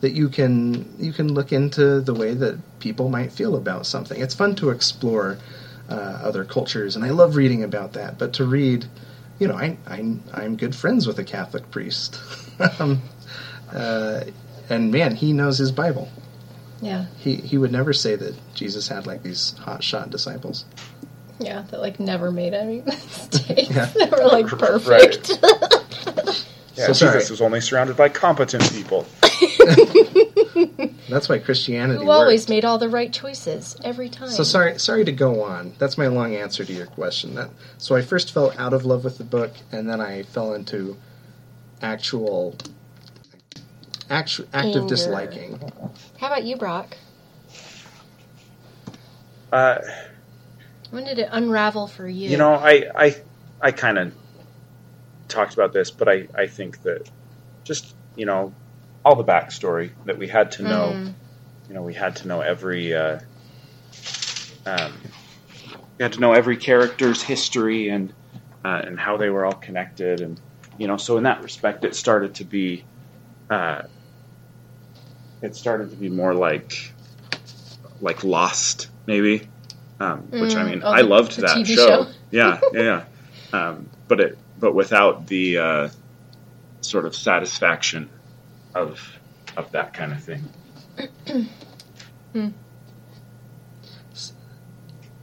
Speaker 1: that you can you can look into the way that people might feel about something. It's fun to explore uh, other cultures, and I love reading about that. But to read, you know, I, I I'm good friends with a Catholic priest, (laughs) um, uh, and man, he knows his Bible.
Speaker 2: Yeah.
Speaker 1: He he would never say that Jesus had like these hot shot disciples.
Speaker 2: Yeah. That like never made any (laughs) mistakes.
Speaker 1: Yeah.
Speaker 2: they were like (laughs) perfect.
Speaker 3: Yeah,
Speaker 1: So sorry.
Speaker 3: Jesus was only surrounded by competent people. (laughs)
Speaker 1: That's why Christianity.
Speaker 2: Who always
Speaker 1: worked.
Speaker 2: made all the right choices every time.
Speaker 1: So sorry, sorry to go on. That's my long answer to your question. That so I first fell out of love with the book, and then I fell into actual, actu- active
Speaker 2: Anger.
Speaker 1: disliking.
Speaker 2: How about you, Brock?
Speaker 3: Uh,
Speaker 2: When did it unravel for you?
Speaker 3: you know, I I, I kind of talked about this, but I, I think that just you know all the backstory that we had to know.
Speaker 2: Mm.
Speaker 3: You know, we had to know every. Uh, um, we had to know every character's history and uh, and how they were all connected, and you know, so in that respect, it started to be. Uh, it started to be more like, like Lost, maybe. Um, which I
Speaker 2: Mm,
Speaker 3: mean,
Speaker 2: oh,
Speaker 3: I
Speaker 2: the-
Speaker 3: loved
Speaker 2: the
Speaker 3: that
Speaker 2: TV
Speaker 3: show.
Speaker 2: show? (laughs)
Speaker 3: Yeah, yeah, yeah. Um, but it, but without the uh, sort of satisfaction of of that kind of thing.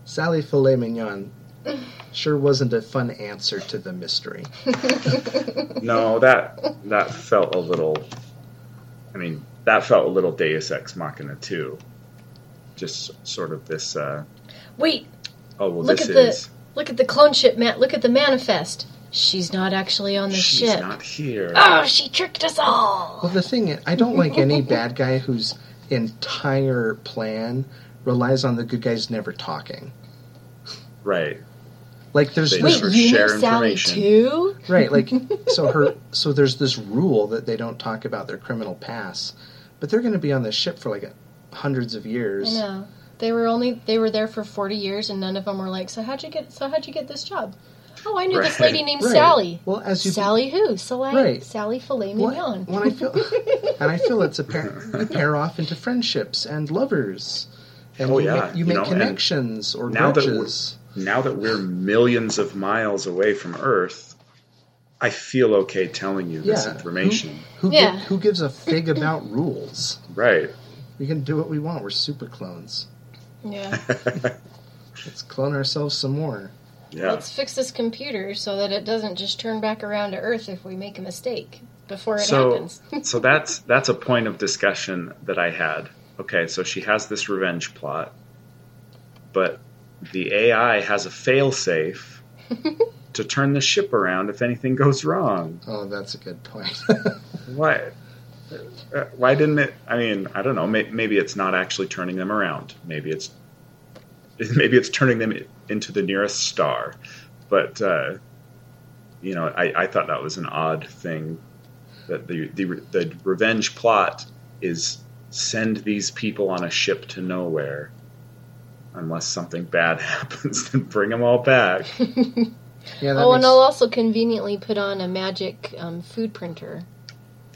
Speaker 1: Sallie Filet Mignon sure wasn't a fun answer to the mystery. (laughs)
Speaker 3: No, that that felt a little. I mean, that felt a little Deus Ex Machina too. Just sort of this. Uh,
Speaker 2: Wait,
Speaker 3: oh well,
Speaker 2: Look
Speaker 3: this
Speaker 2: at the-
Speaker 3: is.
Speaker 2: look at the clone ship, Matt. Look at the manifest. She's not actually on the
Speaker 3: She's
Speaker 2: ship.
Speaker 3: not here.
Speaker 2: Oh, she tricked us all.
Speaker 1: Well, the thing is, I don't like any bad guy whose entire plan relies on the good guys never talking.
Speaker 3: Right.
Speaker 1: Like there's
Speaker 3: They
Speaker 1: this
Speaker 2: Wait,
Speaker 3: Sort
Speaker 2: you
Speaker 3: share
Speaker 2: knew Sallie
Speaker 3: information.
Speaker 2: too?
Speaker 1: right like so (laughs) her so there's this rule that they don't talk about their criminal past but they're going to be on this ship for like hundreds of
Speaker 2: I
Speaker 1: years
Speaker 2: know. They were only they were there for forty years, and none of them were like, "So how'd you get? So how'd you get this job?" Oh, I knew this lady named
Speaker 1: Right.
Speaker 2: Sallie.
Speaker 1: well as you
Speaker 2: Sallie who? Sallie
Speaker 1: Right.
Speaker 2: Sallie Filet
Speaker 1: Well, when I feel (laughs) and I feel it's a pair you pair off into friendships and lovers and
Speaker 3: Oh,
Speaker 1: you,
Speaker 3: yeah,
Speaker 1: make, you
Speaker 3: you
Speaker 1: make
Speaker 3: know,
Speaker 1: connections or
Speaker 3: now that we're- Now that we're millions of miles away from Earth, I feel okay telling you this information.
Speaker 1: who, gi-
Speaker 2: Yeah.
Speaker 1: who gives a fig (laughs) about rules
Speaker 3: Right.
Speaker 1: we can do what we want we're super clones
Speaker 2: yeah. (laughs)
Speaker 1: let's clone ourselves some more
Speaker 3: yeah.
Speaker 2: Let's fix this computer so that it doesn't just turn back around to Earth if we make a mistake before it
Speaker 3: so,
Speaker 2: happens. (laughs)
Speaker 3: so that's that's a point of discussion that I had. Okay, so she has this revenge plot, but the AI has a failsafe (laughs) to turn the ship around if anything goes wrong.
Speaker 1: oh that's a good point (laughs)
Speaker 3: Why? uh, Why didn't it? I mean, I don't know. May, maybe it's not actually turning them around. Maybe it's maybe it's turning them into the nearest star. But uh, you know, I, I thought that was an odd thing that the, the the revenge plot is send these people on a ship to nowhere. Unless something bad (laughs) happens, then bring them all back. (laughs)
Speaker 1: yeah that
Speaker 2: oh, and I'll also conveniently put on a magic um, food printer.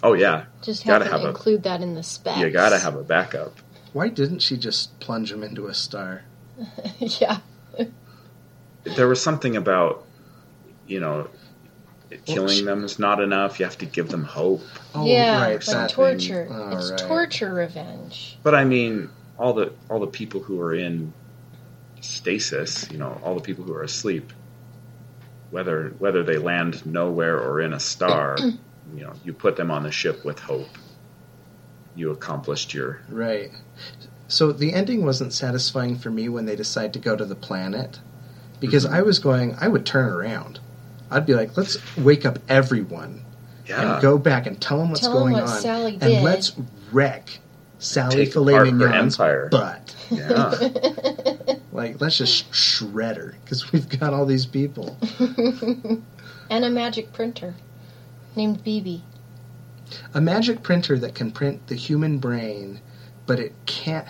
Speaker 3: Oh yeah,
Speaker 2: Just
Speaker 3: Gotta
Speaker 2: happen to
Speaker 3: have a-
Speaker 2: include that in the specs.
Speaker 3: you gotta have a backup.
Speaker 1: why didn't she just plunge him into a star (laughs)
Speaker 2: yeah.
Speaker 3: There was something about you know killing them is not enough you have to give them hope
Speaker 1: oh
Speaker 2: yeah,
Speaker 1: right
Speaker 2: like
Speaker 1: that
Speaker 2: torture.
Speaker 1: Oh,
Speaker 2: it's
Speaker 1: right.
Speaker 2: torture revenge.
Speaker 3: but i mean all the all the people who are in stasis you know all the people who are asleep whether whether they land nowhere or in a star (clears throat) you know you put them on the ship with hope you accomplished your
Speaker 1: Right. So the ending wasn't satisfying for me when they decide to go to the planet because
Speaker 3: Mm-hmm.
Speaker 1: I was going, I would turn around. I'd be like, let's wake up everyone
Speaker 3: yeah
Speaker 1: and go back and tell them what's
Speaker 2: Tell 'em
Speaker 1: going
Speaker 2: what
Speaker 1: on.
Speaker 2: Sallie
Speaker 1: and let's wreck Sallie
Speaker 3: Take
Speaker 1: Filet
Speaker 3: apart her
Speaker 1: Mignon's
Speaker 3: empire.
Speaker 1: butt.
Speaker 3: yeah (laughs)
Speaker 1: Like, let's just shred her because we've got all these people. (laughs)
Speaker 2: and a magic printer named BB.
Speaker 1: a magic printer that can print the human brain, but it can't.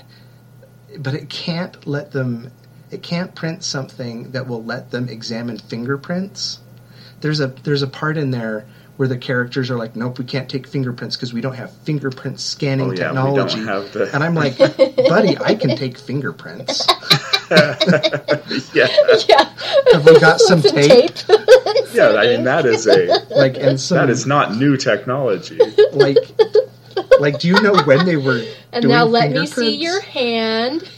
Speaker 1: But it can't let them. It can't print something that will let them examine fingerprints. There's a there's a part in there where the characters are like, nope, we can't take fingerprints because we don't have fingerprint scanning
Speaker 3: oh yeah
Speaker 1: technology.
Speaker 3: we don't have the
Speaker 1: and I'm like, (laughs) buddy, I can take fingerprints. (laughs)
Speaker 3: yeah
Speaker 2: Yeah.
Speaker 1: Have we got some tape? (laughs)
Speaker 3: yeah i mean that is a
Speaker 1: Like, and some
Speaker 3: that is not new technology
Speaker 1: like, like, do you know when they were
Speaker 2: and
Speaker 1: doing
Speaker 2: now let me see your hand.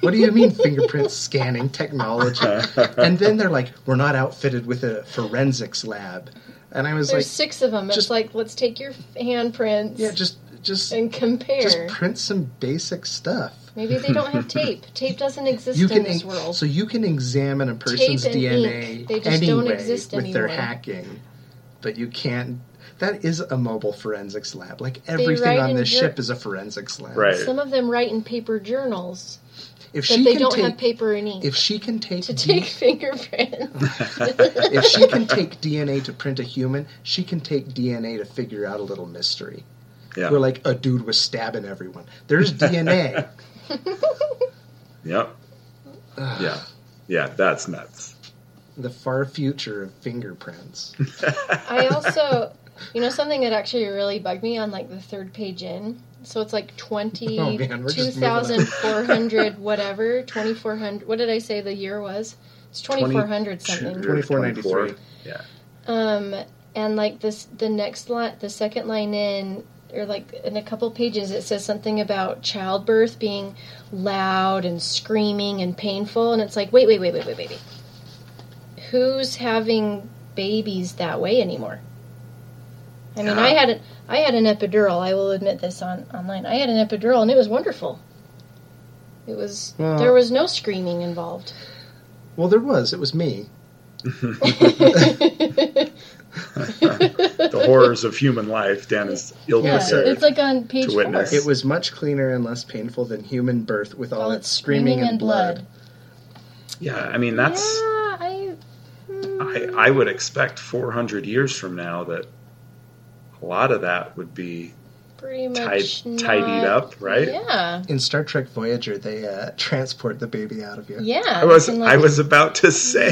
Speaker 1: What do you mean fingerprint scanning technology? (laughs) And then they're like, we're not outfitted with a forensics lab. And I was
Speaker 2: There's
Speaker 1: like,
Speaker 2: six of them. It's
Speaker 1: just-
Speaker 2: like let's take your handprints
Speaker 1: yeah, just just
Speaker 2: and compare.
Speaker 1: just print some basic stuff.
Speaker 2: Maybe they don't have tape. (laughs) Tape doesn't exist
Speaker 1: You
Speaker 2: in
Speaker 1: can
Speaker 2: this world.
Speaker 1: so you can examine a person's
Speaker 2: and
Speaker 1: DNA
Speaker 2: ink, they just don't
Speaker 1: anyway
Speaker 2: exist
Speaker 1: with their hacking, but you can't. That is a mobile forensics lab. Like everything on this
Speaker 2: jour-
Speaker 1: ship is a forensics lab.
Speaker 3: Right.
Speaker 2: Some of them write in paper journals,
Speaker 1: If
Speaker 2: but
Speaker 1: she
Speaker 2: they
Speaker 1: can
Speaker 2: don't
Speaker 1: take,
Speaker 2: have paper and ink
Speaker 1: if she can take,
Speaker 2: to
Speaker 1: D-
Speaker 2: take (laughs) fingerprints. (laughs)
Speaker 1: if she can take DNA to print a human, she can take DNA to figure out a little mystery.
Speaker 3: yeah
Speaker 1: Where like a dude was stabbing everyone. There's DNA. (laughs)
Speaker 3: Yep. Yeah. Yeah, that's nuts.
Speaker 1: the far future of fingerprints.
Speaker 2: I also, you know, something that actually really bugged me on like the third page in. So it's like twenty (laughs)
Speaker 1: Oh, man, we're
Speaker 2: two
Speaker 1: just moving on.
Speaker 2: thousand four hundred whatever twenty four hundred. What did I say the year was? It's twenty four hundred something.
Speaker 1: 2493.
Speaker 3: Yeah.
Speaker 2: Um, and like this, the next line, the second line in, or like in a couple pages, it says something about childbirth being loud and screaming and painful, and it's like, wait, wait, wait, wait, wait, wait, wait. Who's having babies that way anymore? I mean,
Speaker 3: Yeah.
Speaker 2: I had an I had an epidural. I will admit this on online. I had an epidural, and it was wonderful. It was
Speaker 1: Well-
Speaker 2: there was no screaming involved.
Speaker 1: Well, there was. It was me. (laughs)
Speaker 3: the horrors of human life, Dan is ill
Speaker 2: Yeah,
Speaker 3: prepared.
Speaker 2: it's like on page
Speaker 3: to
Speaker 2: four.
Speaker 1: It was much cleaner and less painful than human birth with all
Speaker 2: All
Speaker 1: its screaming, and blood.
Speaker 3: yeah, I mean that's
Speaker 2: Yeah, I hmm.
Speaker 3: I, I would expect 400 years from now that a lot of that would be
Speaker 2: Pretty
Speaker 3: Tied-
Speaker 2: much
Speaker 3: tidied up, right?
Speaker 2: Yeah.
Speaker 1: In Star Trek Voyager, they uh, transport the baby out of you.
Speaker 2: Yeah.
Speaker 3: I was
Speaker 2: and,
Speaker 3: I was about to say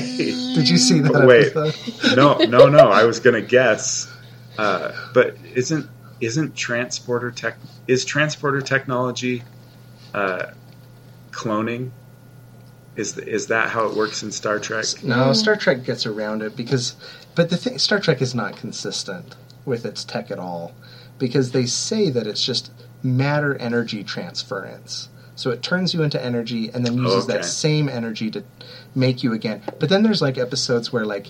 Speaker 1: Did you see that
Speaker 3: Wait.
Speaker 1: episode?
Speaker 3: no (laughs) no no I was gonna guess uh, but isn't isn't transporter tech is transporter technology uh, cloning is th- is that how it works in Star Trek
Speaker 1: No, Star Trek gets around it because, but the thing, Star Trek is not consistent with its tech at all because they say that it's just matter energy transference. So it turns you into energy and then uses
Speaker 3: Okay.
Speaker 1: that same energy to make you again. But then there's like episodes where like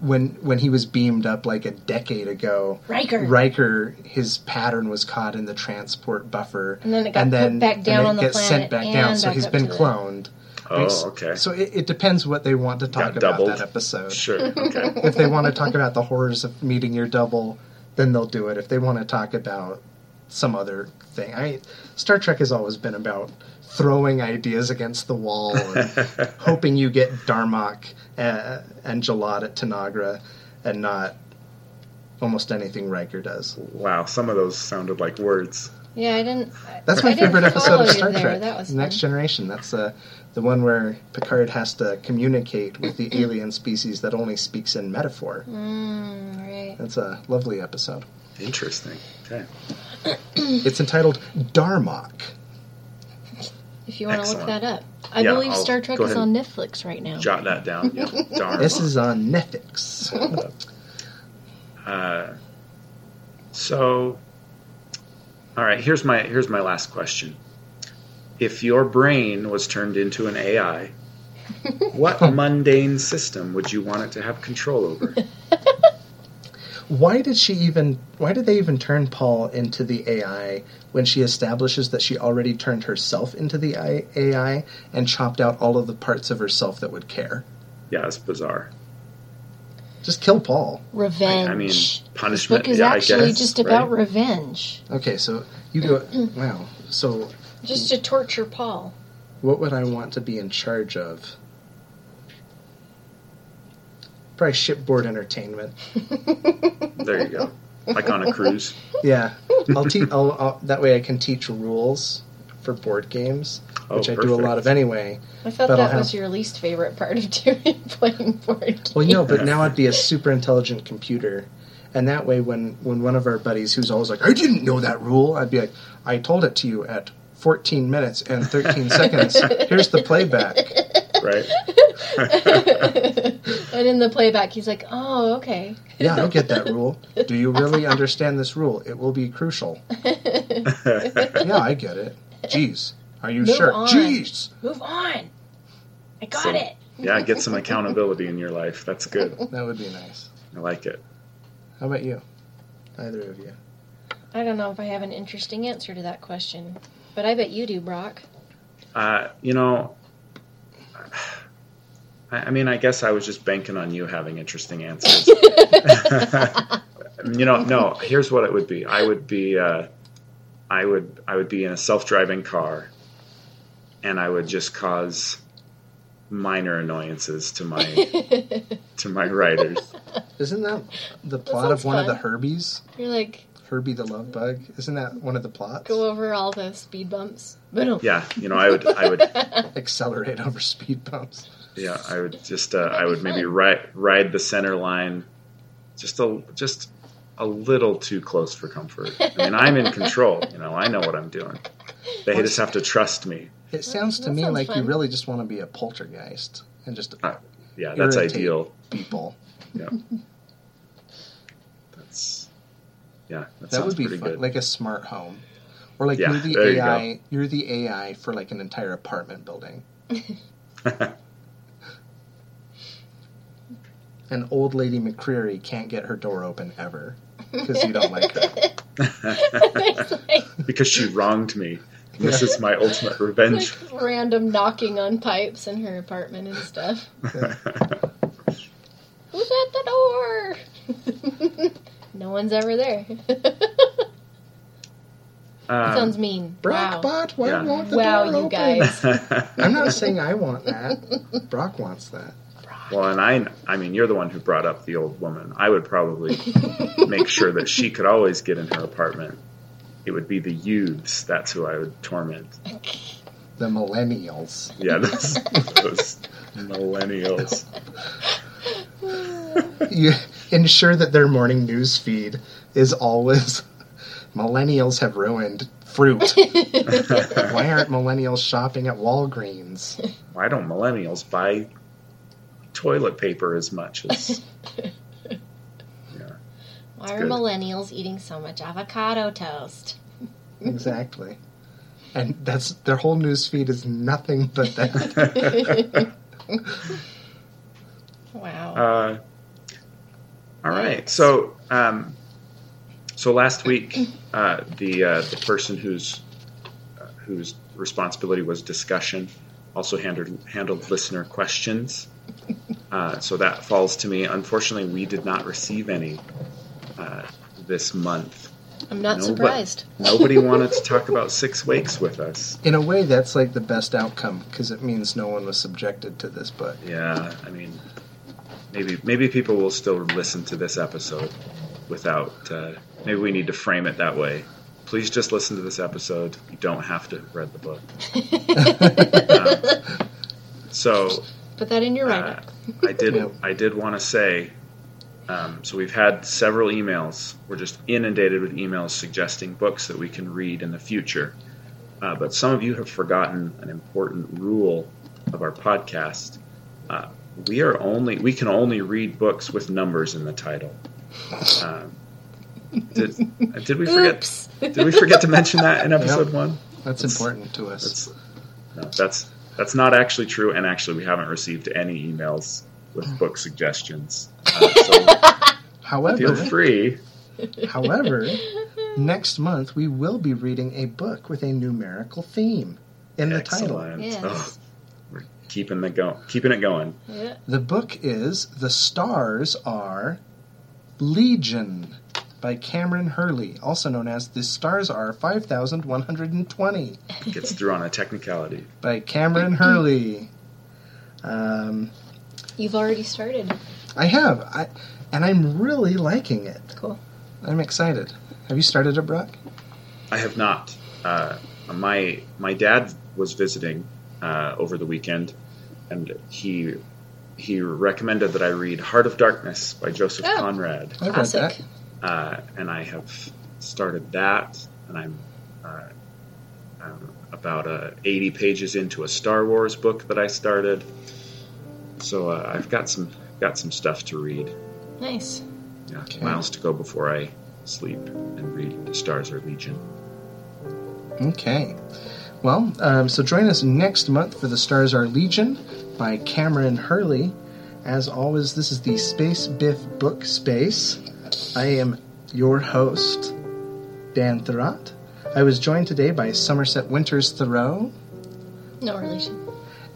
Speaker 1: when when he was beamed up like a decade ago,
Speaker 2: Riker.
Speaker 1: Riker, his pattern was caught in the transport buffer,
Speaker 2: And then it got put back down
Speaker 1: and it
Speaker 2: on the
Speaker 1: gets sent back
Speaker 2: and
Speaker 1: down. So
Speaker 2: back
Speaker 1: he's
Speaker 2: up
Speaker 1: been
Speaker 2: to the-
Speaker 1: cloned.
Speaker 3: oh okay
Speaker 1: So it, it depends what they want to talk
Speaker 3: Got
Speaker 1: about
Speaker 3: doubled.
Speaker 1: that episode.
Speaker 3: sure (laughs) okay
Speaker 1: If they want to talk about the horrors of meeting your double, then they'll do it. If they want to talk about some other thing, I Star Trek has always been about throwing ideas against the wall and (laughs) hoping you get Darmok uh, and Jalad at Tanagra and not almost anything Riker does.
Speaker 3: wow some of those sounded like words
Speaker 2: Yeah, I didn't.
Speaker 1: That's my
Speaker 2: didn't
Speaker 1: favorite episode of
Speaker 2: you
Speaker 1: Star
Speaker 2: there.
Speaker 1: Trek.
Speaker 2: That was
Speaker 1: Next
Speaker 2: fun.
Speaker 1: Generation. That's uh, the one where Picard has to communicate with the alien species that only speaks in metaphor.
Speaker 2: Mm, right.
Speaker 1: That's a lovely episode.
Speaker 3: interesting okay (clears throat)
Speaker 1: It's entitled Darmok.
Speaker 2: If you want to look that up, I
Speaker 3: Yeah,
Speaker 2: believe
Speaker 3: I'll
Speaker 2: Star Trek is on Netflix right now.
Speaker 3: jot that down yeah (laughs) darn
Speaker 1: This is on Netflix. (laughs)
Speaker 3: Uh, so, all right. Here's my here's my last question. If your brain was turned into an AI, (laughs) what mundane system would you want it to have control over? (laughs)
Speaker 1: Why did she even? Why did they even turn Paul into the AI when she establishes that she already turned herself into the AI and chopped out all of the parts of herself that would care?
Speaker 3: Yeah, it's bizarre.
Speaker 1: Just kill Paul.
Speaker 2: Revenge.
Speaker 3: I mean,
Speaker 2: This
Speaker 3: punishment.
Speaker 2: book is
Speaker 3: yeah,
Speaker 2: actually
Speaker 3: guess,
Speaker 2: just about
Speaker 3: right?
Speaker 2: revenge.
Speaker 1: Okay, so you go. (clears throat) Wow. So
Speaker 2: Just to torture Paul.
Speaker 1: what would I want to be in charge of? Probably shipboard entertainment. (laughs)
Speaker 3: There you go. Like on a cruise.
Speaker 1: Yeah, I'll teach. I'll, I'll, that way I can teach rules for board games,
Speaker 3: Oh,
Speaker 1: which I do a lot of anyway.
Speaker 2: I thought
Speaker 1: But I'll
Speaker 2: that was your least favorite part of (laughs) doing playing board games.
Speaker 1: Well, no, but now I'd be a super intelligent computer, and that way, when when one of our buddies who's always like, "I didn't know that rule," I'd be like, "I told it to you at 14 minutes and 13 (laughs) seconds. Here's the playback."
Speaker 3: Right. (laughs)
Speaker 2: and in the playback, he's like, "Oh, okay."
Speaker 1: Yeah, I get that rule. Do you really understand this rule? It will be crucial. Yeah, I get it. Jeez, are you
Speaker 2: Move
Speaker 1: sure?
Speaker 2: on.
Speaker 1: Jeez.
Speaker 2: Move on. I got
Speaker 3: So-
Speaker 2: it.
Speaker 3: yeah, get some accountability in your life. That's good. (laughs)
Speaker 1: That would be nice.
Speaker 3: I like it.
Speaker 1: How about you? Either of you?
Speaker 2: I don't know if I have an interesting answer to that question, but I bet you do, Brock.
Speaker 3: Uh, you know, I, I mean, I guess I was just banking on you having interesting answers. (laughs) (laughs) you know, no. Here's what it would be. I would be, uh, I would, I would be in a self-driving car, and I would just cause minor annoyances to my (laughs) to my riders.
Speaker 1: Isn't that the plot of
Speaker 2: sounds
Speaker 1: one of the. Herbies?
Speaker 2: You're like,
Speaker 1: Herbie the Love Bug? Isn't that one of the plots?
Speaker 2: go over all the speed bumps. No.
Speaker 3: Yeah, you know, I would, I would, (laughs)
Speaker 1: Accelerate over speed bumps.
Speaker 3: yeah, I would just, uh, I would maybe ride ride the center line, just a just a little too close for comfort. I mean, I'm in control. You know, I know what I'm doing. They just have to trust me.
Speaker 1: It sounds to
Speaker 2: that
Speaker 1: me
Speaker 2: sounds
Speaker 1: like you really just want to be a poltergeist and just
Speaker 3: Uh, Yeah, that's ideal.
Speaker 1: people.
Speaker 3: Yeah, that's yeah, that,
Speaker 1: That
Speaker 3: sounds
Speaker 1: would be fun.
Speaker 3: good.
Speaker 1: Like a smart home. Or like
Speaker 3: Yeah,
Speaker 1: you're the
Speaker 3: there you
Speaker 1: AI you're the AI for like an entire apartment building. (laughs) And old lady McCreary can't get her door open ever because you don't like her. (laughs)
Speaker 3: because she wronged me. And This is my ultimate revenge. (laughs)
Speaker 2: like random knocking on pipes in her apartment and stuff. (laughs) Who's at the door? no one's ever there. that
Speaker 3: Um,
Speaker 2: sounds mean. Wow.
Speaker 1: Brockbot, why
Speaker 3: Yeah.
Speaker 1: won't the
Speaker 2: Wow,
Speaker 1: door
Speaker 2: you
Speaker 1: open?
Speaker 2: guys.
Speaker 1: I'm not saying I want that. Brock wants that.
Speaker 3: Well, and I, I mean, you're the one who brought up the old woman. I would probably (laughs) make sure that she could always get in her apartment. It would be the youths. That's who I would torment.
Speaker 1: The millennials.
Speaker 3: Yeah, those, those millennials. (laughs)
Speaker 1: You ensure that their morning news feed is always millennials have ruined fruit. (laughs) Why aren't millennials shopping at Walgreens?
Speaker 3: Why don't millennials buy toilet paper as much as? (laughs) Yeah,
Speaker 2: Why are
Speaker 3: good.
Speaker 2: millennials eating so much avocado toast? (laughs)
Speaker 1: Exactly. And that's their whole news feed is nothing but that. (laughs)
Speaker 2: Wow.
Speaker 3: Uh, all right. So, um, so last week, uh, the uh, the person whose uh, whose responsibility was discussion also handled handled listener questions. Uh, so that falls to me. Unfortunately, we did not receive any uh, this month.
Speaker 2: I'm not
Speaker 3: no,
Speaker 2: surprised. (laughs)
Speaker 3: Nobody wanted to talk about Six Wakes with us.
Speaker 1: In a way, that's like the best outcome because it means no one was subjected to this book.
Speaker 3: Yeah, I mean, maybe maybe people will still listen to this episode without. Uh, maybe we need to frame it that way. Please just listen to this episode. You don't have to read the book. Uh, (laughs) so
Speaker 2: Put that in your
Speaker 3: uh,
Speaker 2: write-up.
Speaker 3: I did I did want to say. Um, so we've had several emails. We're just inundated with emails suggesting books that we can read in the future. Uh, but some of you have forgotten an important rule of our podcast. Uh, we are only we can only read books with numbers in the title. Um, did, did we forget?
Speaker 2: Oops.
Speaker 3: Did we forget to mention that in (laughs) episode one?
Speaker 1: That's
Speaker 3: That's-
Speaker 1: important to us.
Speaker 3: That's no, that's that's not actually true. And actually, we haven't received any emails with book suggestions. (laughs) Uh, so feel
Speaker 1: However,
Speaker 3: free.
Speaker 1: however, (laughs) next month we will be reading a book with a numerical theme in the title.
Speaker 3: Excellent.
Speaker 2: Yes.
Speaker 3: Oh, we're keeping the go keeping it going.
Speaker 2: Yeah.
Speaker 1: The book is The Stars Are Legion by Kameron Hurley, also known as The Stars Are 5120
Speaker 3: Gets through on a technicality.
Speaker 1: by Kameron Hurley. Um,
Speaker 2: You've already started.
Speaker 1: I have, I, and I'm really liking it.
Speaker 2: Cool.
Speaker 1: I'm excited. Have you started it, Brock?
Speaker 3: I have not. Uh, my my dad was visiting uh, over the weekend, and he he recommended that I read Heart of Darkness by Joseph
Speaker 2: Oh.
Speaker 3: Conrad.
Speaker 1: I read
Speaker 2: Classic.
Speaker 1: that.
Speaker 3: Uh, and I have started that, and I'm, uh, I'm about uh, 80 pages into a Star Wars book that I started. So uh, I've got some got some stuff to read.
Speaker 2: Nice.
Speaker 3: Yeah,
Speaker 1: Okay.
Speaker 3: miles to go before I sleep and read The Stars Are Legion.
Speaker 1: Okay. Well, um, so join us next month for The Stars Are Legion by Kameron Hurley. As always, this is the Space Biff Book Space. I am your host, Dan Thurot. I was joined today by Somerset Winters Thoreau
Speaker 2: No relation.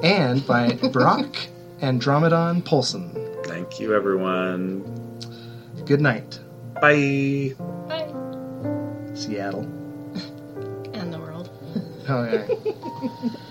Speaker 1: and by (laughs) Brock Andromedon Polson.
Speaker 3: Thank you, everyone.
Speaker 1: Good night,
Speaker 3: Bye.
Speaker 2: Bye.
Speaker 1: Seattle. (laughs)
Speaker 2: And the world.
Speaker 1: Oh, yeah. (laughs)